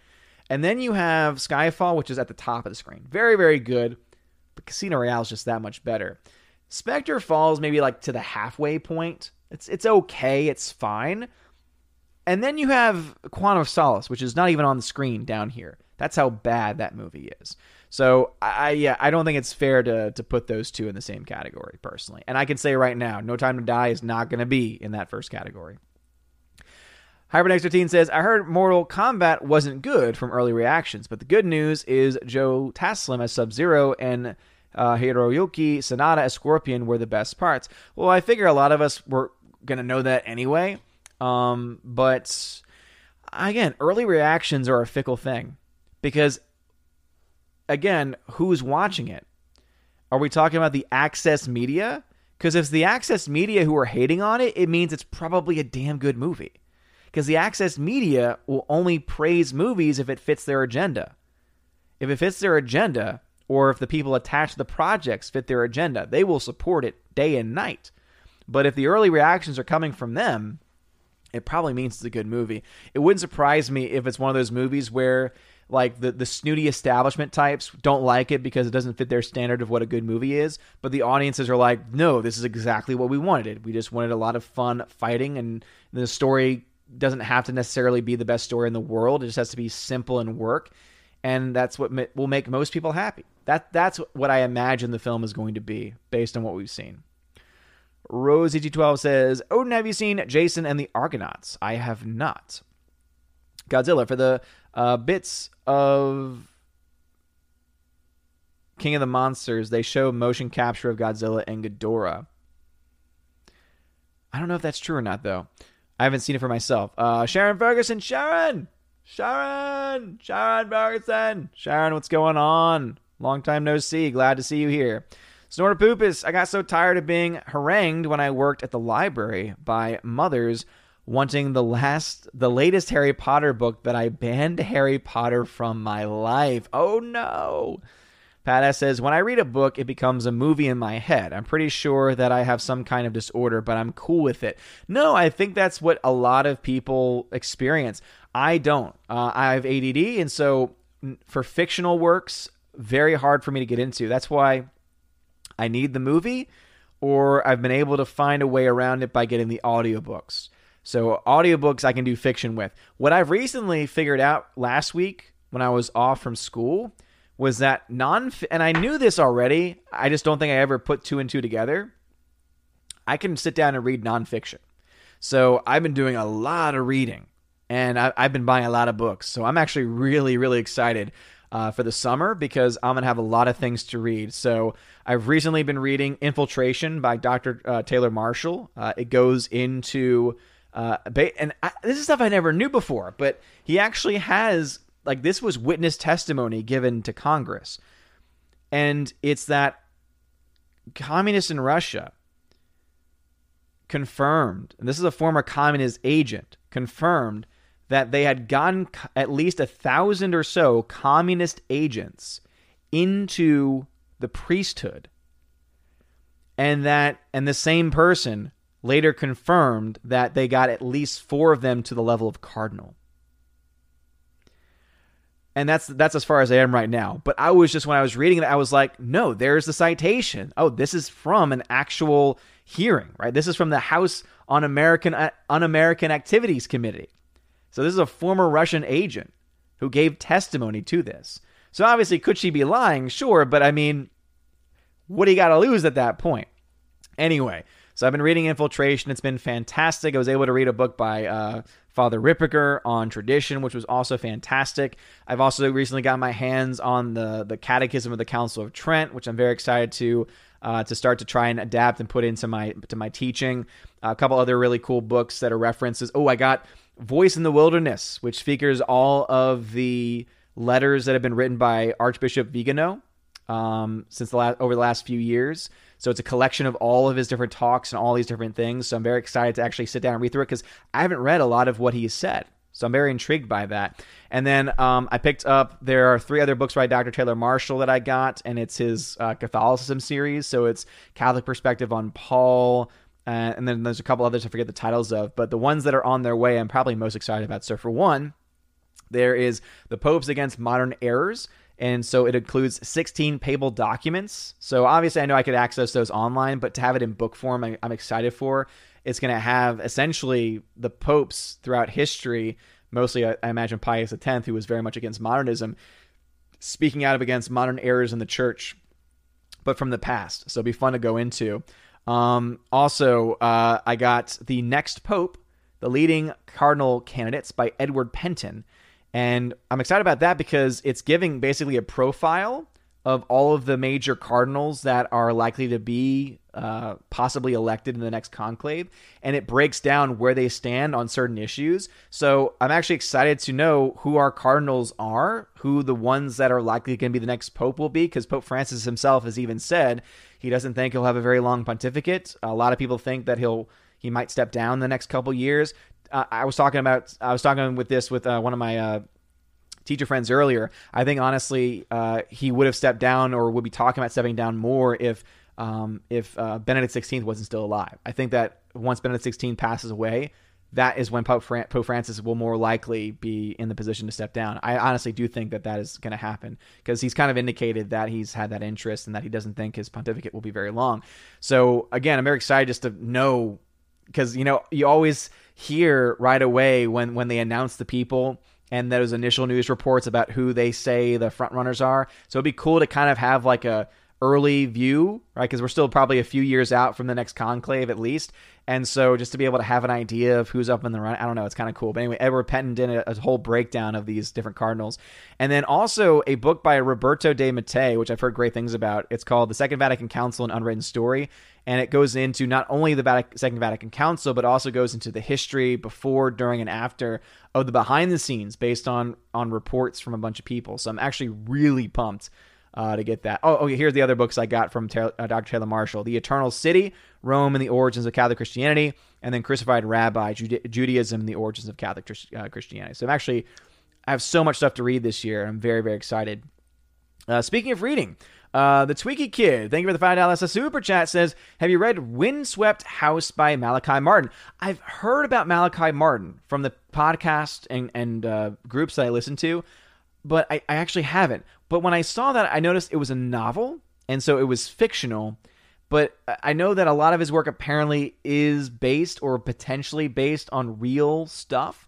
A: And then you have Skyfall, which is at the top of the screen. Very, very good, but Casino Royale is just that much better. Spectre falls maybe like to the halfway point. It's it's okay, it's fine, and then you have Quantum of Solace, which is not even on the screen down here. That's how bad that movie is. So I yeah, I don't think it's fair to to put those two in the same category personally. And I can say right now, No Time to Die is not going to be in that first category. Hypernext 13 says, I heard Mortal Kombat wasn't good from early reactions, but the good news is Joe Taslim as Sub Zero and uh, Hiroyuki Sanada as Scorpion were the best parts. Well, I figure a lot of us were going to know that anyway. Um, but again, early reactions are a fickle thing because, again, who's watching it? Are we talking about the access media? Because if it's the access media who are hating on it, it means it's probably a damn good movie. Because the access media will only praise movies if it fits their agenda. If it fits their agenda, or if the people attached to the projects fit their agenda, they will support it day and night. But if the early reactions are coming from them, it probably means it's a good movie. It wouldn't surprise me if it's one of those movies where like the the snooty establishment types don't like it because it doesn't fit their standard of what a good movie is, but the audiences are like, "No, this is exactly what we wanted. We just wanted a lot of fun fighting and the story doesn't have to necessarily be the best story in the world. It just has to be simple and work." And that's what will make most people happy. That that's what I imagine the film is going to be based on what we've seen. Rosie G12 says, Odin, have you seen Jason and the Argonauts? I have not. Godzilla, for the uh, bits of King of the Monsters, they show motion capture of Godzilla and Ghidorah. I don't know if that's true or not, though. I haven't seen it for myself. Uh, Sharon Ferguson, Sharon! Sharon! Sharon Ferguson! Sharon, what's going on? Long time no see. Glad to see you here. Snortopoopus, I got so tired of being harangued when I worked at the library by mothers wanting the last the latest Harry Potter book that I banned Harry Potter from my life. Oh no. Pat says, When I read a book, it becomes a movie in my head. I'm pretty sure that I have some kind of disorder, but I'm cool with it. No, I think that's what a lot of people experience. I don't. Uh, I have ADD, and so for fictional works, very hard for me to get into. That's why I need the movie, or I've been able to find a way around it by getting the audiobooks. So, audiobooks I can do fiction with. What I've recently figured out last week when I was off from school was that non and I knew this already, I just don't think I ever put two and two together. I can sit down and read nonfiction. So, I've been doing a lot of reading and I've been buying a lot of books. So, I'm actually really, really excited uh, for the summer because I'm going to have a lot of things to read. So I've recently been reading Infiltration by Dr. Uh, Taylor Marshall. Uh, it goes into, uh, and I, this is stuff I never knew before, but he actually has, like, this was witness testimony given to Congress. And it's that communists in Russia confirmed, and this is a former communist agent, confirmed that they had gotten at least a thousand or so communist agents into the priesthood and that and the same person later confirmed that they got at least four of them to the level of cardinal and that's that's as far as I am right now. But I was just when I was reading it, I was like, no, there's the citation. Oh, this is from an actual hearing, right? This is from the House on American uh, Un-American Activities Committee. So this is a former Russian agent who gave testimony to this. So obviously, could she be lying? Sure, but I mean, what do you got to lose at that point? Anyway, so I've been reading Infiltration. It's been fantastic. I was able to read a book by uh, Father Ripperger on tradition, which was also fantastic. I've also recently got my hands on the the Catechism of the Council of Trent, which I'm very excited to uh, to start to try and adapt and put into my to my teaching. A couple other really cool books that are references. Oh, I got Voice in the Wilderness, which features all of the letters that have been written by Archbishop Vigano um, since the last over the last few years. So it's a collection of all of his different talks and all these different things. So I'm very excited to actually sit down and read through it because I haven't read a lot of what he has said. So I'm very intrigued by that. And then um, I picked up, there are three other books by Dr. Taylor Marshall that I got, and it's his uh, Catholicism series. So it's Catholic Perspective on Paul. Uh, and then there's a couple others I forget the titles of, but the ones that are on their way, I'm probably most excited about. So for one, there is The Popes Against Modern Errors. And so it includes 16 papal documents. So obviously, I know I could access those online, but to have it in book form, I, am excited for. It's going to have essentially the popes throughout history, mostly, I, I imagine, Pius X, who was very much against modernism, speaking out of against modern errors in the church, but from the past. So it'll be fun to go into. Um, also, uh, I got The Next Pope, The Leading Cardinal Candidates by Edward Pentin. And I'm excited about that because it's giving basically a profile of all of the major cardinals that are likely to be uh, possibly elected in the next conclave, and it breaks down where they stand on certain issues. So I'm actually excited to know who our cardinals are, who the ones that are likely going to be the next pope will be, because Pope Francis himself has even said he doesn't think he'll have a very long pontificate. A lot of people think that he'll he might step down the next couple years uh, I was talking about I was talking with this with uh, one of my uh, teacher friends earlier. I think honestly uh, he would have stepped down or would be talking about stepping down more if um, if uh, Benedict XVI wasn't still alive. I think that once Benedict XVI passes away, that is when Pope, Fran- Pope Francis will more likely be in the position to step down. I honestly do think that that is going to happen because he's kind of indicated that he's had that interest and that he doesn't think his pontificate will be very long. So again, I'm very excited just to know because you know you always hear right away when when they announce the people and those initial news reports about who they say the front runners are. So it'd be cool to kind of have like a early view, right? Because we're still probably a few years out from the next conclave at least. And so just to be able to have an idea of who's up in the run, I don't know, it's kind of cool. But anyway, Edward Pentin did a, a, whole breakdown of these different cardinals. And then also a book by Roberto de Mattei, which I've heard great things about. It's called The Second Vatican Council An Unwritten Story. And it goes into not only the Vatican, Second Vatican Council, but also goes into the history before, during, and after of the behind the scenes based on on reports from a bunch of people. So I'm actually really pumped uh, to get that. Oh, okay. Here's the other books I got from uh, Dr. Taylor Marshall: The Eternal City, Rome and the Origins of Catholic Christianity, and then Crucified Rabbi, Judaism and the Origins of Catholic uh, Christianity. So I'm actually I have so much stuff to read this year. I'm very very excited. Uh, speaking of reading, uh, the Tweaky Kid, thank you for the five dollars. A super chat says, "Have you read Windswept House by Malachi Martin?" I've heard about Malachi Martin from the podcast and and uh, groups that I listen to, but I, I actually haven't. But when I saw that, I noticed it was a novel, and so it was fictional. But I know that a lot of his work apparently is based or potentially based on real stuff.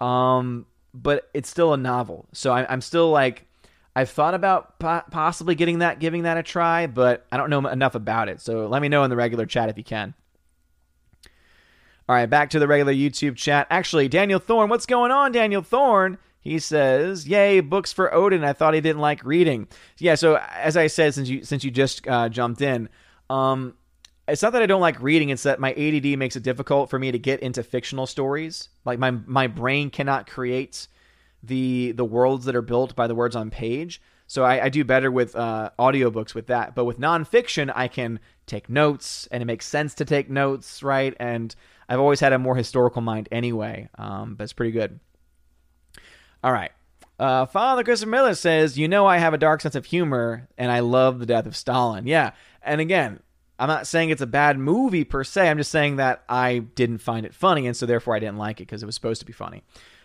A: Um, but it's still a novel, so I, I'm still like, I've thought about po- possibly getting that, giving that a try, but I don't know enough about it. So let me know in the regular chat if you can. All right, back to the regular YouTube chat. Actually, Daniel Thorne, what's going on, Daniel Thorne? He says, "Yay, books for Odin." I thought he didn't like reading. Yeah, so as I said, since you since you just uh, jumped in, um, it's not that I don't like reading; it's that my ADD makes it difficult for me to get into fictional stories. Like my my brain cannot create the the worlds that are built by the words on page. So I, I do better with uh, audiobooks with that. But with nonfiction, I can take notes, and it makes sense to take notes, right? And I've always had a more historical mind anyway, um, but it's pretty good. All right. Uh, Father Christopher Miller says, You know, I have a dark sense of humor and I love the death of Stalin. Yeah. And again, I'm not saying it's a bad movie per se. I'm just saying that I didn't find it funny and so therefore I didn't like it because it was supposed to be funny.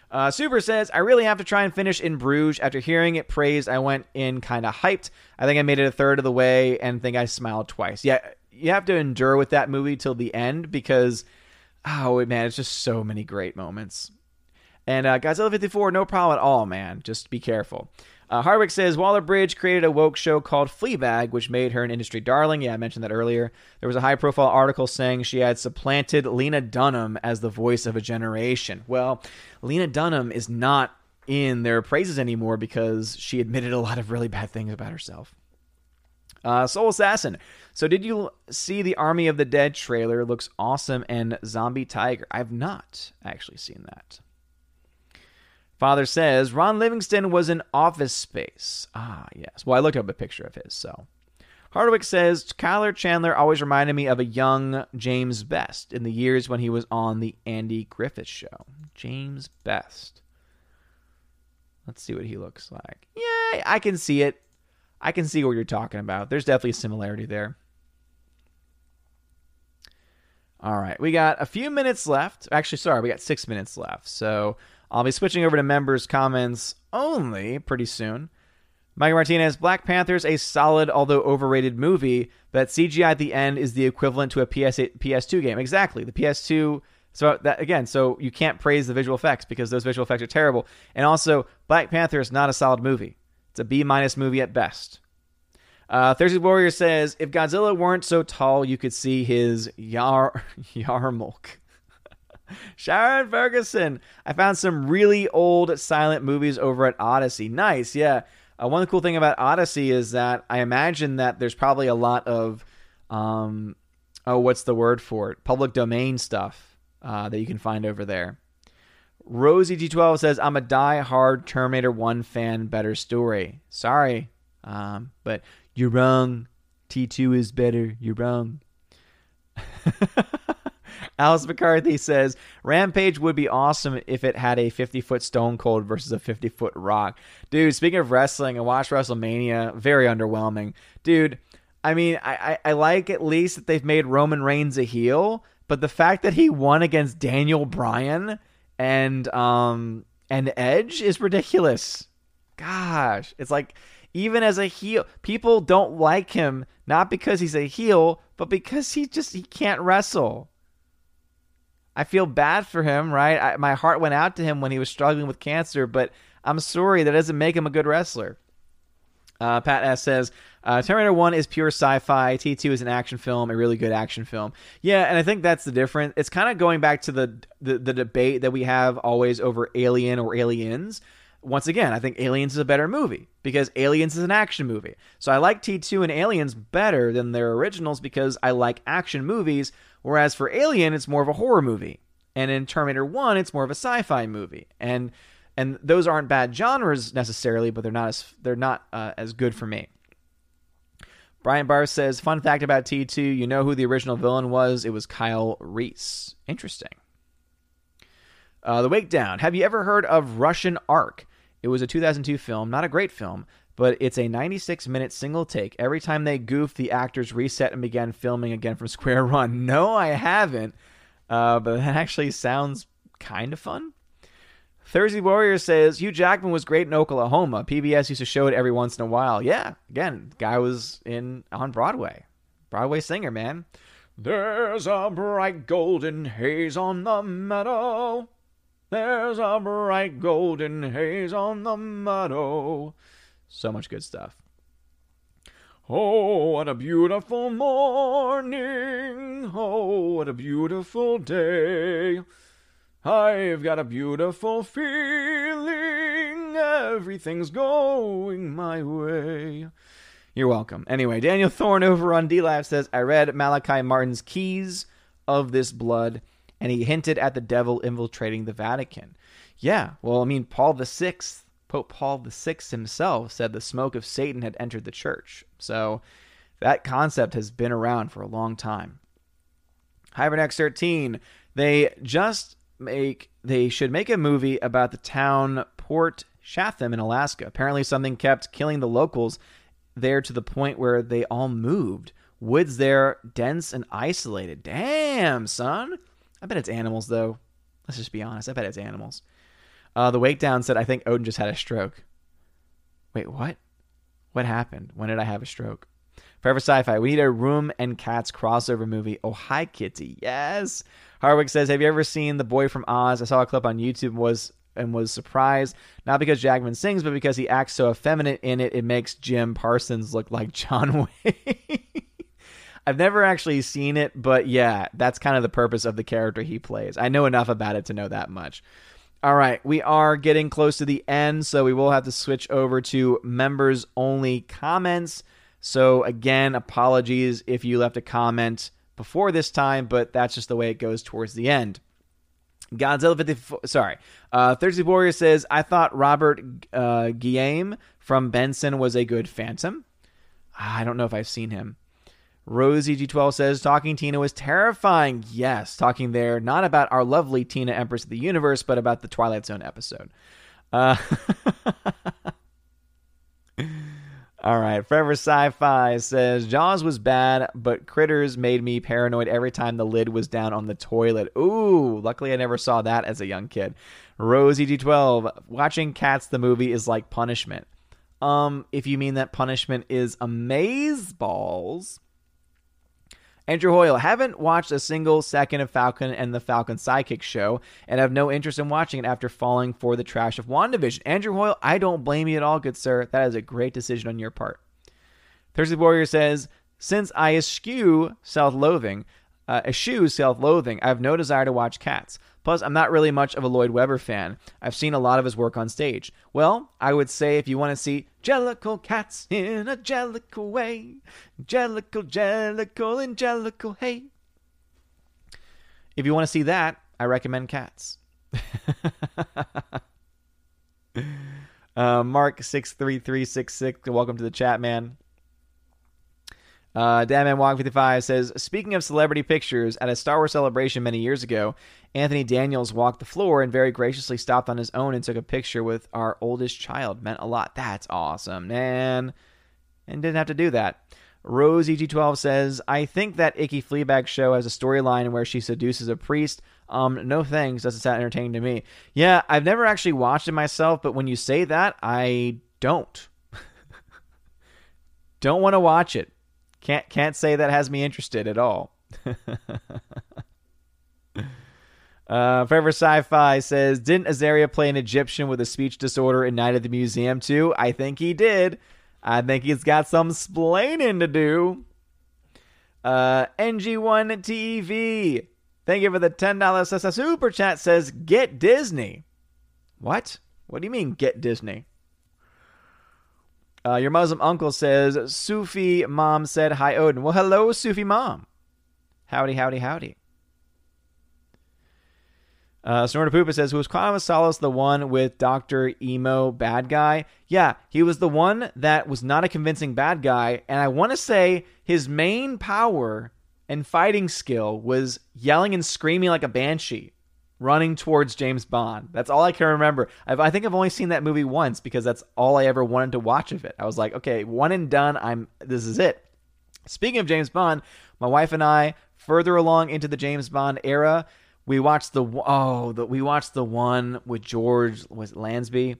A: Uh, Super says, I really have to try and finish in Bruges. After hearing it praised, I went in kind of hyped. I think I made it a third of the way and think I smiled twice. Yeah, you have to endure with that movie till the end because, oh man, it's just so many great moments. And uh, Godzilla 54, no problem at all, man. Just be careful. Uh, says Waller Bridge created a woke show called Fleabag, which made her an industry darling. Yeah, I mentioned that earlier. There was a high profile article saying she had supplanted Lena Dunham as the voice of a generation. Well, Lena Dunham is not in their praises anymore because she admitted a lot of really bad things about herself. Uh, Soul Assassin. So, did you see the Army of the Dead trailer? Looks awesome. And Zombie Tiger. I've not actually seen that. Father says Ron Livingston was in Office Space. Ah, yes. Well, I looked up a picture of his, so. Hardwick says Kyler Chandler always reminded me of a young James Best in the years when he was on the Andy Griffith show. James Best. Let's see what he looks like. Yeah, I can see it. I can see what you're talking about. There's definitely a similarity there. All right, we got a few minutes left. Actually, sorry, we got six minutes left. So I'll be switching over to members' comments only pretty soon. Michael Martinez, Black Panther's a solid, although overrated movie, but CGI at the end is the equivalent to a PS PS2 game. Exactly. The PS2 so that again, so you can't praise the visual effects because those visual effects are terrible. And also, Black Panther is not a solid movie. It's a B minus movie at best. Uh, Thursday Warrior says, if Godzilla weren't so tall, you could see his yar Yarmulke. Sharon Ferguson. I found some really old silent movies over at Odysee. Nice, yeah. Uh, one cool thing about Odysee is that I imagine that there's probably a lot of, um, oh, what's the word for it? Public domain stuff uh, that you can find over there. Rosie G12 says, I'm a die-hard Terminator 1 fan, better story. Sorry, um, but you're wrong. T2 is better. You're wrong. Alice McCarthy says Rampage would be awesome if it had a 50 foot Stone Cold versus a 50 foot Rock. Dude, speaking of wrestling, I watched WrestleMania. Very underwhelming. Dude, I mean, I, I, I like at least that they've made Roman Reigns a heel, but the fact that he won against Daniel Bryan and um and Edge is ridiculous. Gosh, it's like even as a heel, people don't like him not because he's a heel, but because he just he can't wrestle. I feel bad for him, right? I, my heart went out to him when he was struggling with cancer, but I'm sorry that doesn't make him a good wrestler. Uh, Pat S says uh, Terminator One is pure sci-fi. T two is an action film, a really good action film. Yeah, and I think that's the difference. It's kind of going back to the, the the debate that we have always over Alien or Aliens. Once again, I think Aliens is a better movie because Aliens is an action movie. So I like T2 and Aliens better than their originals because I like action movies Whereas for Alien, it's more of a horror movie, and in Terminator One, it's more of a sci-fi movie, and and those aren't bad genres necessarily, but they're not as they're not uh, as good for me. Brian Barr says, "Fun fact about T2: You know who the original villain was? It was Kyle Reese. Interesting." Uh, the Wake Down. Have you ever heard of Russian Ark? It was a 2002 film, not a great film, but it's a 96 minute single take. Every time they goof, the actors reset and began filming again from square one. No, I haven't, uh, but that actually sounds kind of fun. Thursday Warrior says Hugh Jackman was great in Oklahoma. PBS used to show it every once in a while. Yeah, again, guy was in on Broadway, Broadway singer, man. There's a bright golden haze on the meadow. There's a bright golden haze on the meadow. So much good stuff. Oh, what a beautiful morning. Oh, what a beautiful day. I've got a beautiful feeling. Everything's going my way. You're welcome. Anyway, Daniel Thorne over on DLive says, I read Malachi Martin's Keys of This Blood, and he hinted at the devil infiltrating the Vatican. Yeah, well, I mean, Paul the Sixth Pope Paul VI himself said the smoke of Satan had entered the church. So that concept has been around for a long time. Hypernex 13, they just make they should make a movie about the town Port Chatham in Alaska. Apparently something kept killing the locals there to the point where they all moved. Woods there dense and isolated. Damn, son. I bet it's animals though. Let's just be honest. I bet it's animals. Uh, the wake down said, I think Odin just had a stroke. Wait, what? What happened? When did I have a stroke? Forever Sci-Fi. We need a Room and Cats crossover movie. Oh, hi, Kitty. Yes. Hardwick says, Have you ever seen The Boy from Oz? I saw a clip on YouTube. Was and was surprised not because Jackman sings, but because he acts so effeminate in it. It makes Jim Parsons look like John Wayne. I've never actually seen it, but yeah, that's kind of the purpose of the character he plays. I know enough about it to know that much. All right, we are getting close to the end, so we will have to switch over to members only comments. So, again, apologies if you left a comment before this time, but that's just the way it goes towards the end. Godzilla 54, sorry. Uh, Thursday Warrior says, I thought Robert uh, Guillaume from Benson was a good Phantom. I don't know if I've seen him. Rosie G12 says, Talking Tina was terrifying. Yes, talking there not about our lovely Tina Empress of the Universe, but about the Twilight Zone episode. Uh, all right. Forever Sci Fi says, Jaws was bad, but Critters made me paranoid every time the lid was down on the toilet. Ooh, luckily I never saw that as a young kid. Rosie G12, watching Cats the movie is like punishment. Um, if you mean that punishment is amaze balls Andrew Hoyle, haven't watched a single second of Falcon and the Falcon Sidekick show, and have no interest in watching it after falling for the trash of WandaVision. Andrew Hoyle, I don't blame you at all, good sir. That is a great decision on your part. Thursday Warrior says, since I eschew self-loathing, uh, eschew self-loathing, I have no desire to watch Cats. Plus, I'm not really much of a Lloyd Webber fan. I've seen a lot of his work on stage. Well, I would say if you want to see Jellicle cats in a jellicle way, Jellicle, Jellicle, Angelical, hey. If you want to see that, I recommend Cats. uh, Mark six three three six six. Welcome to the chat, man. Uh, Dadman Walk 55 says, Speaking of celebrity pictures, at a Star Wars celebration many years ago, Anthony Daniels walked the floor and very graciously stopped on his own and took a picture with our oldest child. Meant a lot. That's awesome, man. And didn't have to do that. Rose EG12 says, I think that Icky Fleabag show has a storyline where she seduces a priest. Um, no thanks. Doesn't sound entertaining to me. Yeah, I've never actually watched it myself, but when you say that, I don't. don't want to watch it. Can't can't say that has me interested at all. uh, Forever Sci-Fi says, didn't Azaria play an Egyptian with a speech disorder in Night at the Museum too? I think he did. I think he's got some splaining to do. Uh, NG1 TV. Thank you for the $10 SS. super chat says, get Disney. What? What do you mean, get Disney? Uh, your Muslim uncle says, Sufi mom said hi, Odin. Well, hello, Sufi mom. Howdy, howdy, howdy. Uh, Sonora Poopa says, who was Salas the one with Dr. Emo bad guy? Yeah, he was the one that was not a convincing bad guy. And I want to say his main power and fighting skill was yelling and screaming like a banshee running towards James Bond. That's all I can remember. I've, i think I've only seen that movie once because that's all I ever wanted to watch of it. I was like, okay, one and done. I'm this is it. Speaking of James Bond, my wife and I, further along into the James Bond era, we watched the oh, the, we watched the one with George was Lazenby.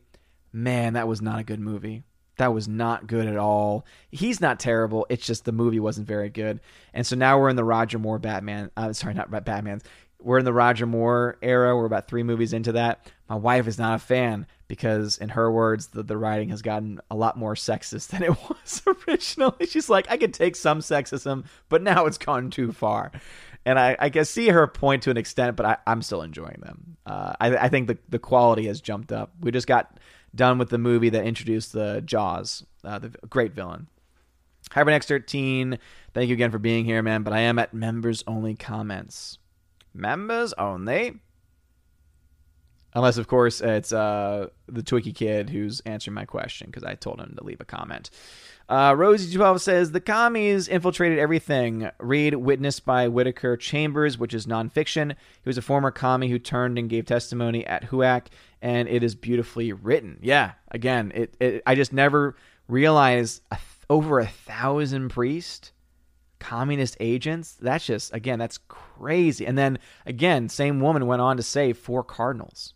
A: Man, that was not a good movie. That was not good at all. He's not terrible. It's just the movie wasn't very good. And so now we're in the Roger Moore Batman. Uh, sorry, not Batman we're in the Roger Moore era. We're about three movies into that. My wife is not a fan because, in her words, the, the writing has gotten a lot more sexist than it was originally. She's like, I could take some sexism, but now it's gone too far. And I, I can see her point to an extent, but I, am still enjoying them. Uh, I, I think the, the quality has jumped up. We just got done with the movie that introduced the Jaws, uh, the great villain. Hypernex13, thank you again for being here, man. But I am at members only comments. Members only. Unless, of course, it's uh, the Twiki kid who's answering my question because I told him to leave a comment. Uh, Rosie12 says the commies infiltrated everything. Read Witnessed by Whittaker Chambers, which is nonfiction. He was a former commie who turned and gave testimony at HUAC, and it is beautifully written. Yeah, again, it, it I just never realized a th- over a thousand priests communist agents. That's just, again, that's crazy. And then, again, same woman went on to say four cardinals.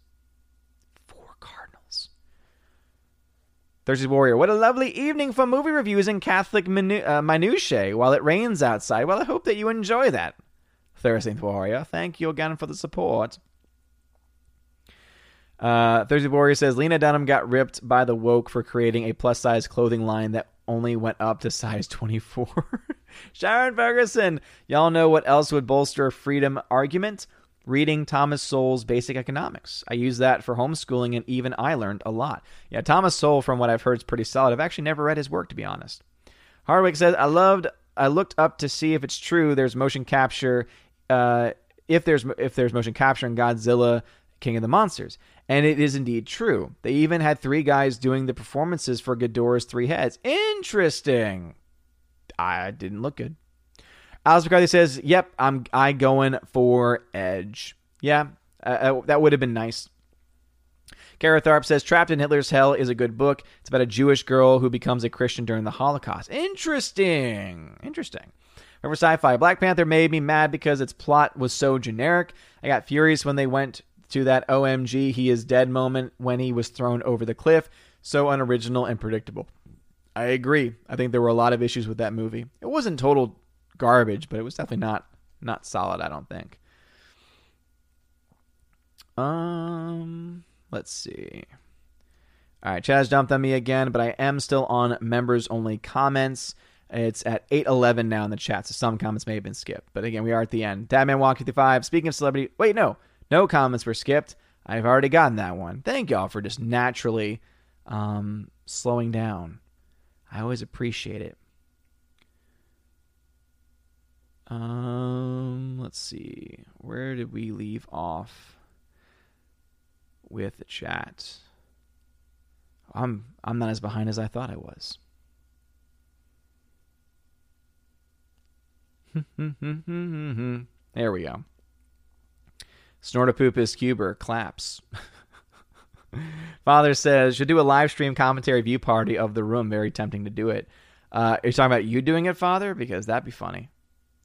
A: Four cardinals. Thursday Warrior, what a lovely evening for movie reviews and Catholic minu- uh, minutiae while it rains outside. Well, I hope that you enjoy that. Thursday Warrior, thank you again for the support. Uh, Thursday Warrior says Lena Dunham got ripped by the woke for creating a plus size clothing line that only went up to size 24. Sharon Ferguson, y'all know what else would bolster a freedom argument? Reading Thomas Sowell's Basic Economics. I use that for homeschooling, and even I learned a lot. Yeah, Thomas Sowell, from what I've heard, is pretty solid. I've actually never read his work, to be honest. Hardwick says, I loved, I looked up to see if it's true there's motion capture, uh, if there's if there's motion capture in Godzilla, King of the Monsters. And it is indeed true. They even had three guys doing the performances for Ghidorah's Three Heads. Interesting. I didn't look good. Alice McCarthy says, "Yep, I'm I going for Edge. Yeah, uh, uh, that would have been nice." Kara Tharp says, "Trapped in Hitler's Hell is a good book. It's about a Jewish girl who becomes a Christian during the Holocaust. Interesting, interesting." Remember sci-fi. Black Panther made me mad because its plot was so generic. I got furious when they went to that OMG he is dead moment when he was thrown over the cliff. So unoriginal and predictable. I agree. I think there were a lot of issues with that movie. It wasn't total garbage, but it was definitely not not solid, I don't think. Um, let's see. All right, Chaz dumped on me again, but I am still on members only comments. It's at 811 now in the chat, so some comments may have been skipped. But again, we are at the end. Dadman Walk 55. Speaking of celebrity, wait, no. No comments were skipped. I've already gotten that one. Thank y'all for just naturally um, slowing down. I always appreciate it. Um, let's see. Where did we leave off with the chat? I'm I'm not as behind as I thought I was. there we go. Snortopupus Cuber claps. Father says, should do a live stream commentary view party of the room. Very tempting to do it. Uh, are you talking about you doing it, Father? Because that'd be funny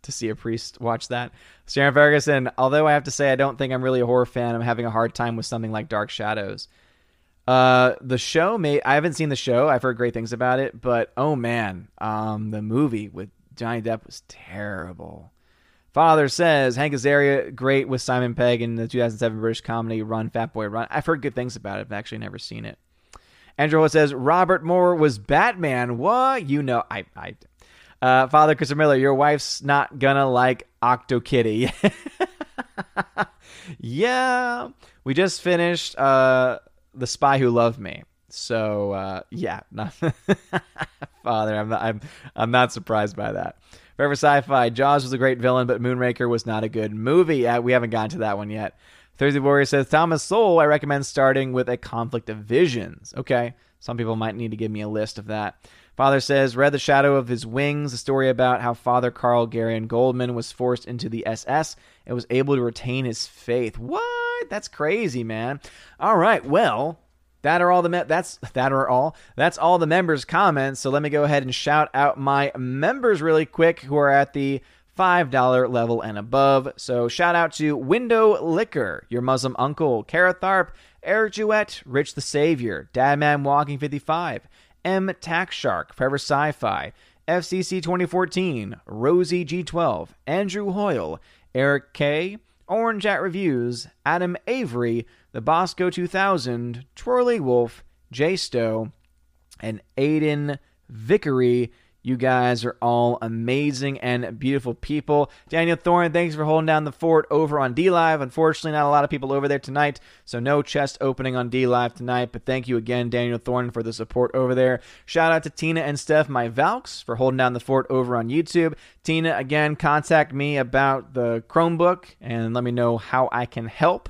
A: to see a priest watch that. Sharon Ferguson, although I have to say I don't think I'm really a horror fan, I'm having a hard time with something like Dark Shadows. Uh, the show may I haven't seen the show. I've heard great things about it, but oh man, um, the movie with Johnny Depp was terrible. Father says Hank Azaria great with Simon Pegg in the 2007 British comedy Run Fat Boy Run. I've heard good things about it. I've actually never seen it. Andrew says Robert Moore was Batman. What you know? I I uh, Father Christopher Miller, your wife's not gonna like Octokitty. yeah, we just finished uh, The Spy Who Loved Me. So uh, yeah, not Father, I'm not, I'm I'm not surprised by that. Forever Sci-Fi, Jaws was a great villain, but Moonraker was not a good movie. Uh, we haven't gotten to that one yet. Thursday Warrior says Thomas Sowell. I recommend starting with a Conflict of Visions. Okay, some people might need to give me a list of that. Father says, read The Shadow of His Wings, a story about how Father Karl Gereon Goldmann was forced into the SS and was able to retain his faith. What? That's crazy, man. All right, well, that are all the me- that's that are all that's all the members comments. So let me go ahead and shout out my members really quick who are at the $5 level and above. So shout out to Window Liquor, your Muslim uncle, Kara Tharp, Eric Jewett, Rich the Savior, Dadman Walking 55, M. Tax Shark, Forever Sci Fi, FCC 2014, Rosie G12, Andrew Hoyle, Eric K., Orange Hat Reviews, Adam Avery, The Bosco 2000, Twirly Wolf, J Stowe, and Aiden Vickery. You guys are all amazing and beautiful people. Daniel Thorne, thanks for holding down the fort over on DLive. Unfortunately, not a lot of people over there tonight, so no chest opening on DLive tonight. But thank you again, Daniel Thorne, for the support over there. Shout out to Tina and Steph, my Valks, for holding down the fort over on YouTube. Tina, again, contact me about the Chromebook and let me know how I can help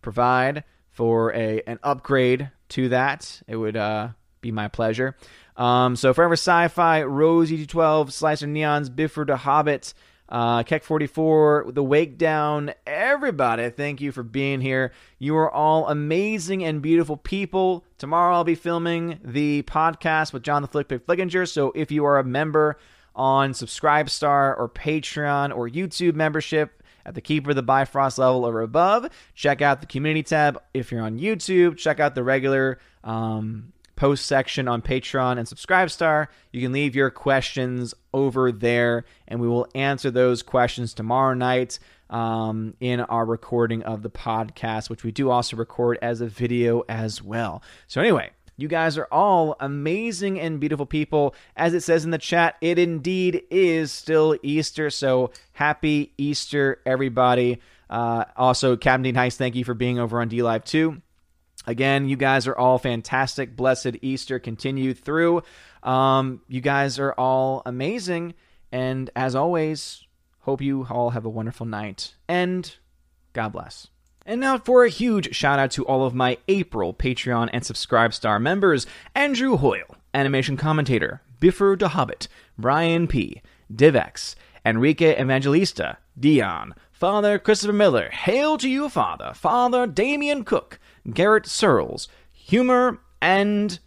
A: provide for a an upgrade to that. It would uh, be my pleasure. Um, so Forever Sci-Fi, Rose EG12, Slicer Neons, Bifford the Hobbit, uh, Keck 44, The Wake Down, everybody, thank you for being here. You are all amazing and beautiful people. Tomorrow I'll be filming the podcast with John the Flickpick Flickinger, so if you are a member on Subscribestar or Patreon or YouTube membership, at the Keeper of the Bifrost level or above. Check out the community tab if you're on YouTube. Check out the regular um, post section on Patreon and Subscribestar. You can leave your questions over there, and we will answer those questions tomorrow night um, in our recording of the podcast, which we do also record as a video as well. So, anyway, you guys are all amazing and beautiful people. As it says in the chat, it indeed is still Easter. So, happy Easter, everybody. Uh, also, Captain Dean Heist, thank you for being over on DLive too. Again, you guys are all fantastic. Blessed Easter continue through. Um, you guys are all amazing. And as always, hope you all have a wonderful night. And God bless. And now for a huge shout out to all of my April Patreon and Subscribestar members Andrew Hoyle, animation commentator, Biffer the Hobbit, Brian P., Divex, Enrique Evangelista, Dion, Father Christopher Miller, Hail to you, Father, Father Damian Cook, Garrett Searles, Humor, and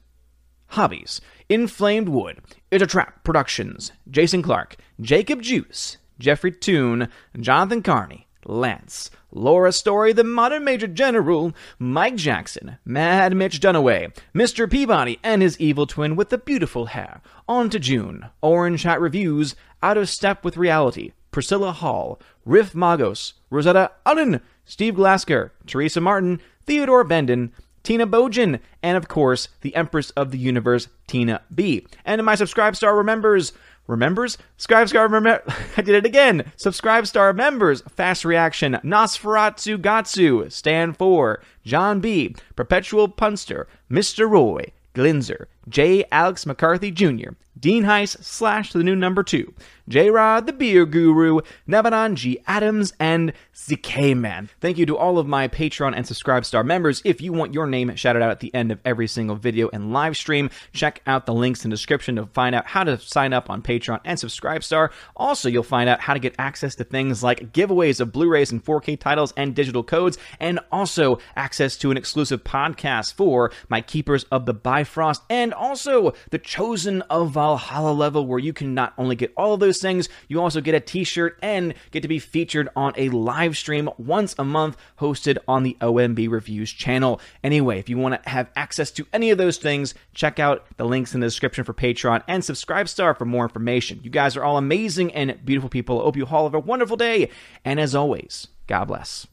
A: Hobbies, Inflamed Wood, It's a Trap Productions, Jason Clark, Jacob Juice, Jeffrey Toon, Jonathan Carney, Lance, Laura Story, the Modern Major General, Mike Jackson, Mad Mitch Dunaway, Mr. Peabody and his evil twin with the beautiful hair, On to June, Orange Hat Reviews, Out of Step with Reality, Priscilla Hall, Riff Magos, Rosetta Allen, Steve Glasker, Teresa Martin, Theodore Benden, Tina Bojan, and of course, the Empress of the Universe, Tina B. And my subscribe star remembers, remembers? Subscribestar remember I did it again. Subscribe star members, Fast Reaction, Nosferatu Gatsu, Stan For, John B, Perpetual Punster, Mr. Roy, Glinzer, J. Alex McCarthy Jr., Dean Heiss slash the new number two, J Rod the Beer Guru, Nebanon G. Adams, and ZK Man. Thank you to all of my Patreon and Subscribestar members. If you want your name shouted out at the end of every single video and live stream, check out the links in the description to find out how to sign up on Patreon and Subscribestar. Also, you'll find out how to get access to things like giveaways of Blu-rays and 4K titles and digital codes, and also access to an exclusive podcast for my Keepers of the Bifrost, and also the Chosen of Valhalla level, where you can not only get all of those things, you also get a t-shirt and get to be featured on a live stream once a month hosted on the OMB Reviews channel. Anyway, if you want to have access to any of those things, check out the links in the description for Patreon and Subscribestar for more information. You guys are all amazing and beautiful people. I hope you all have a wonderful day. And as always, God bless.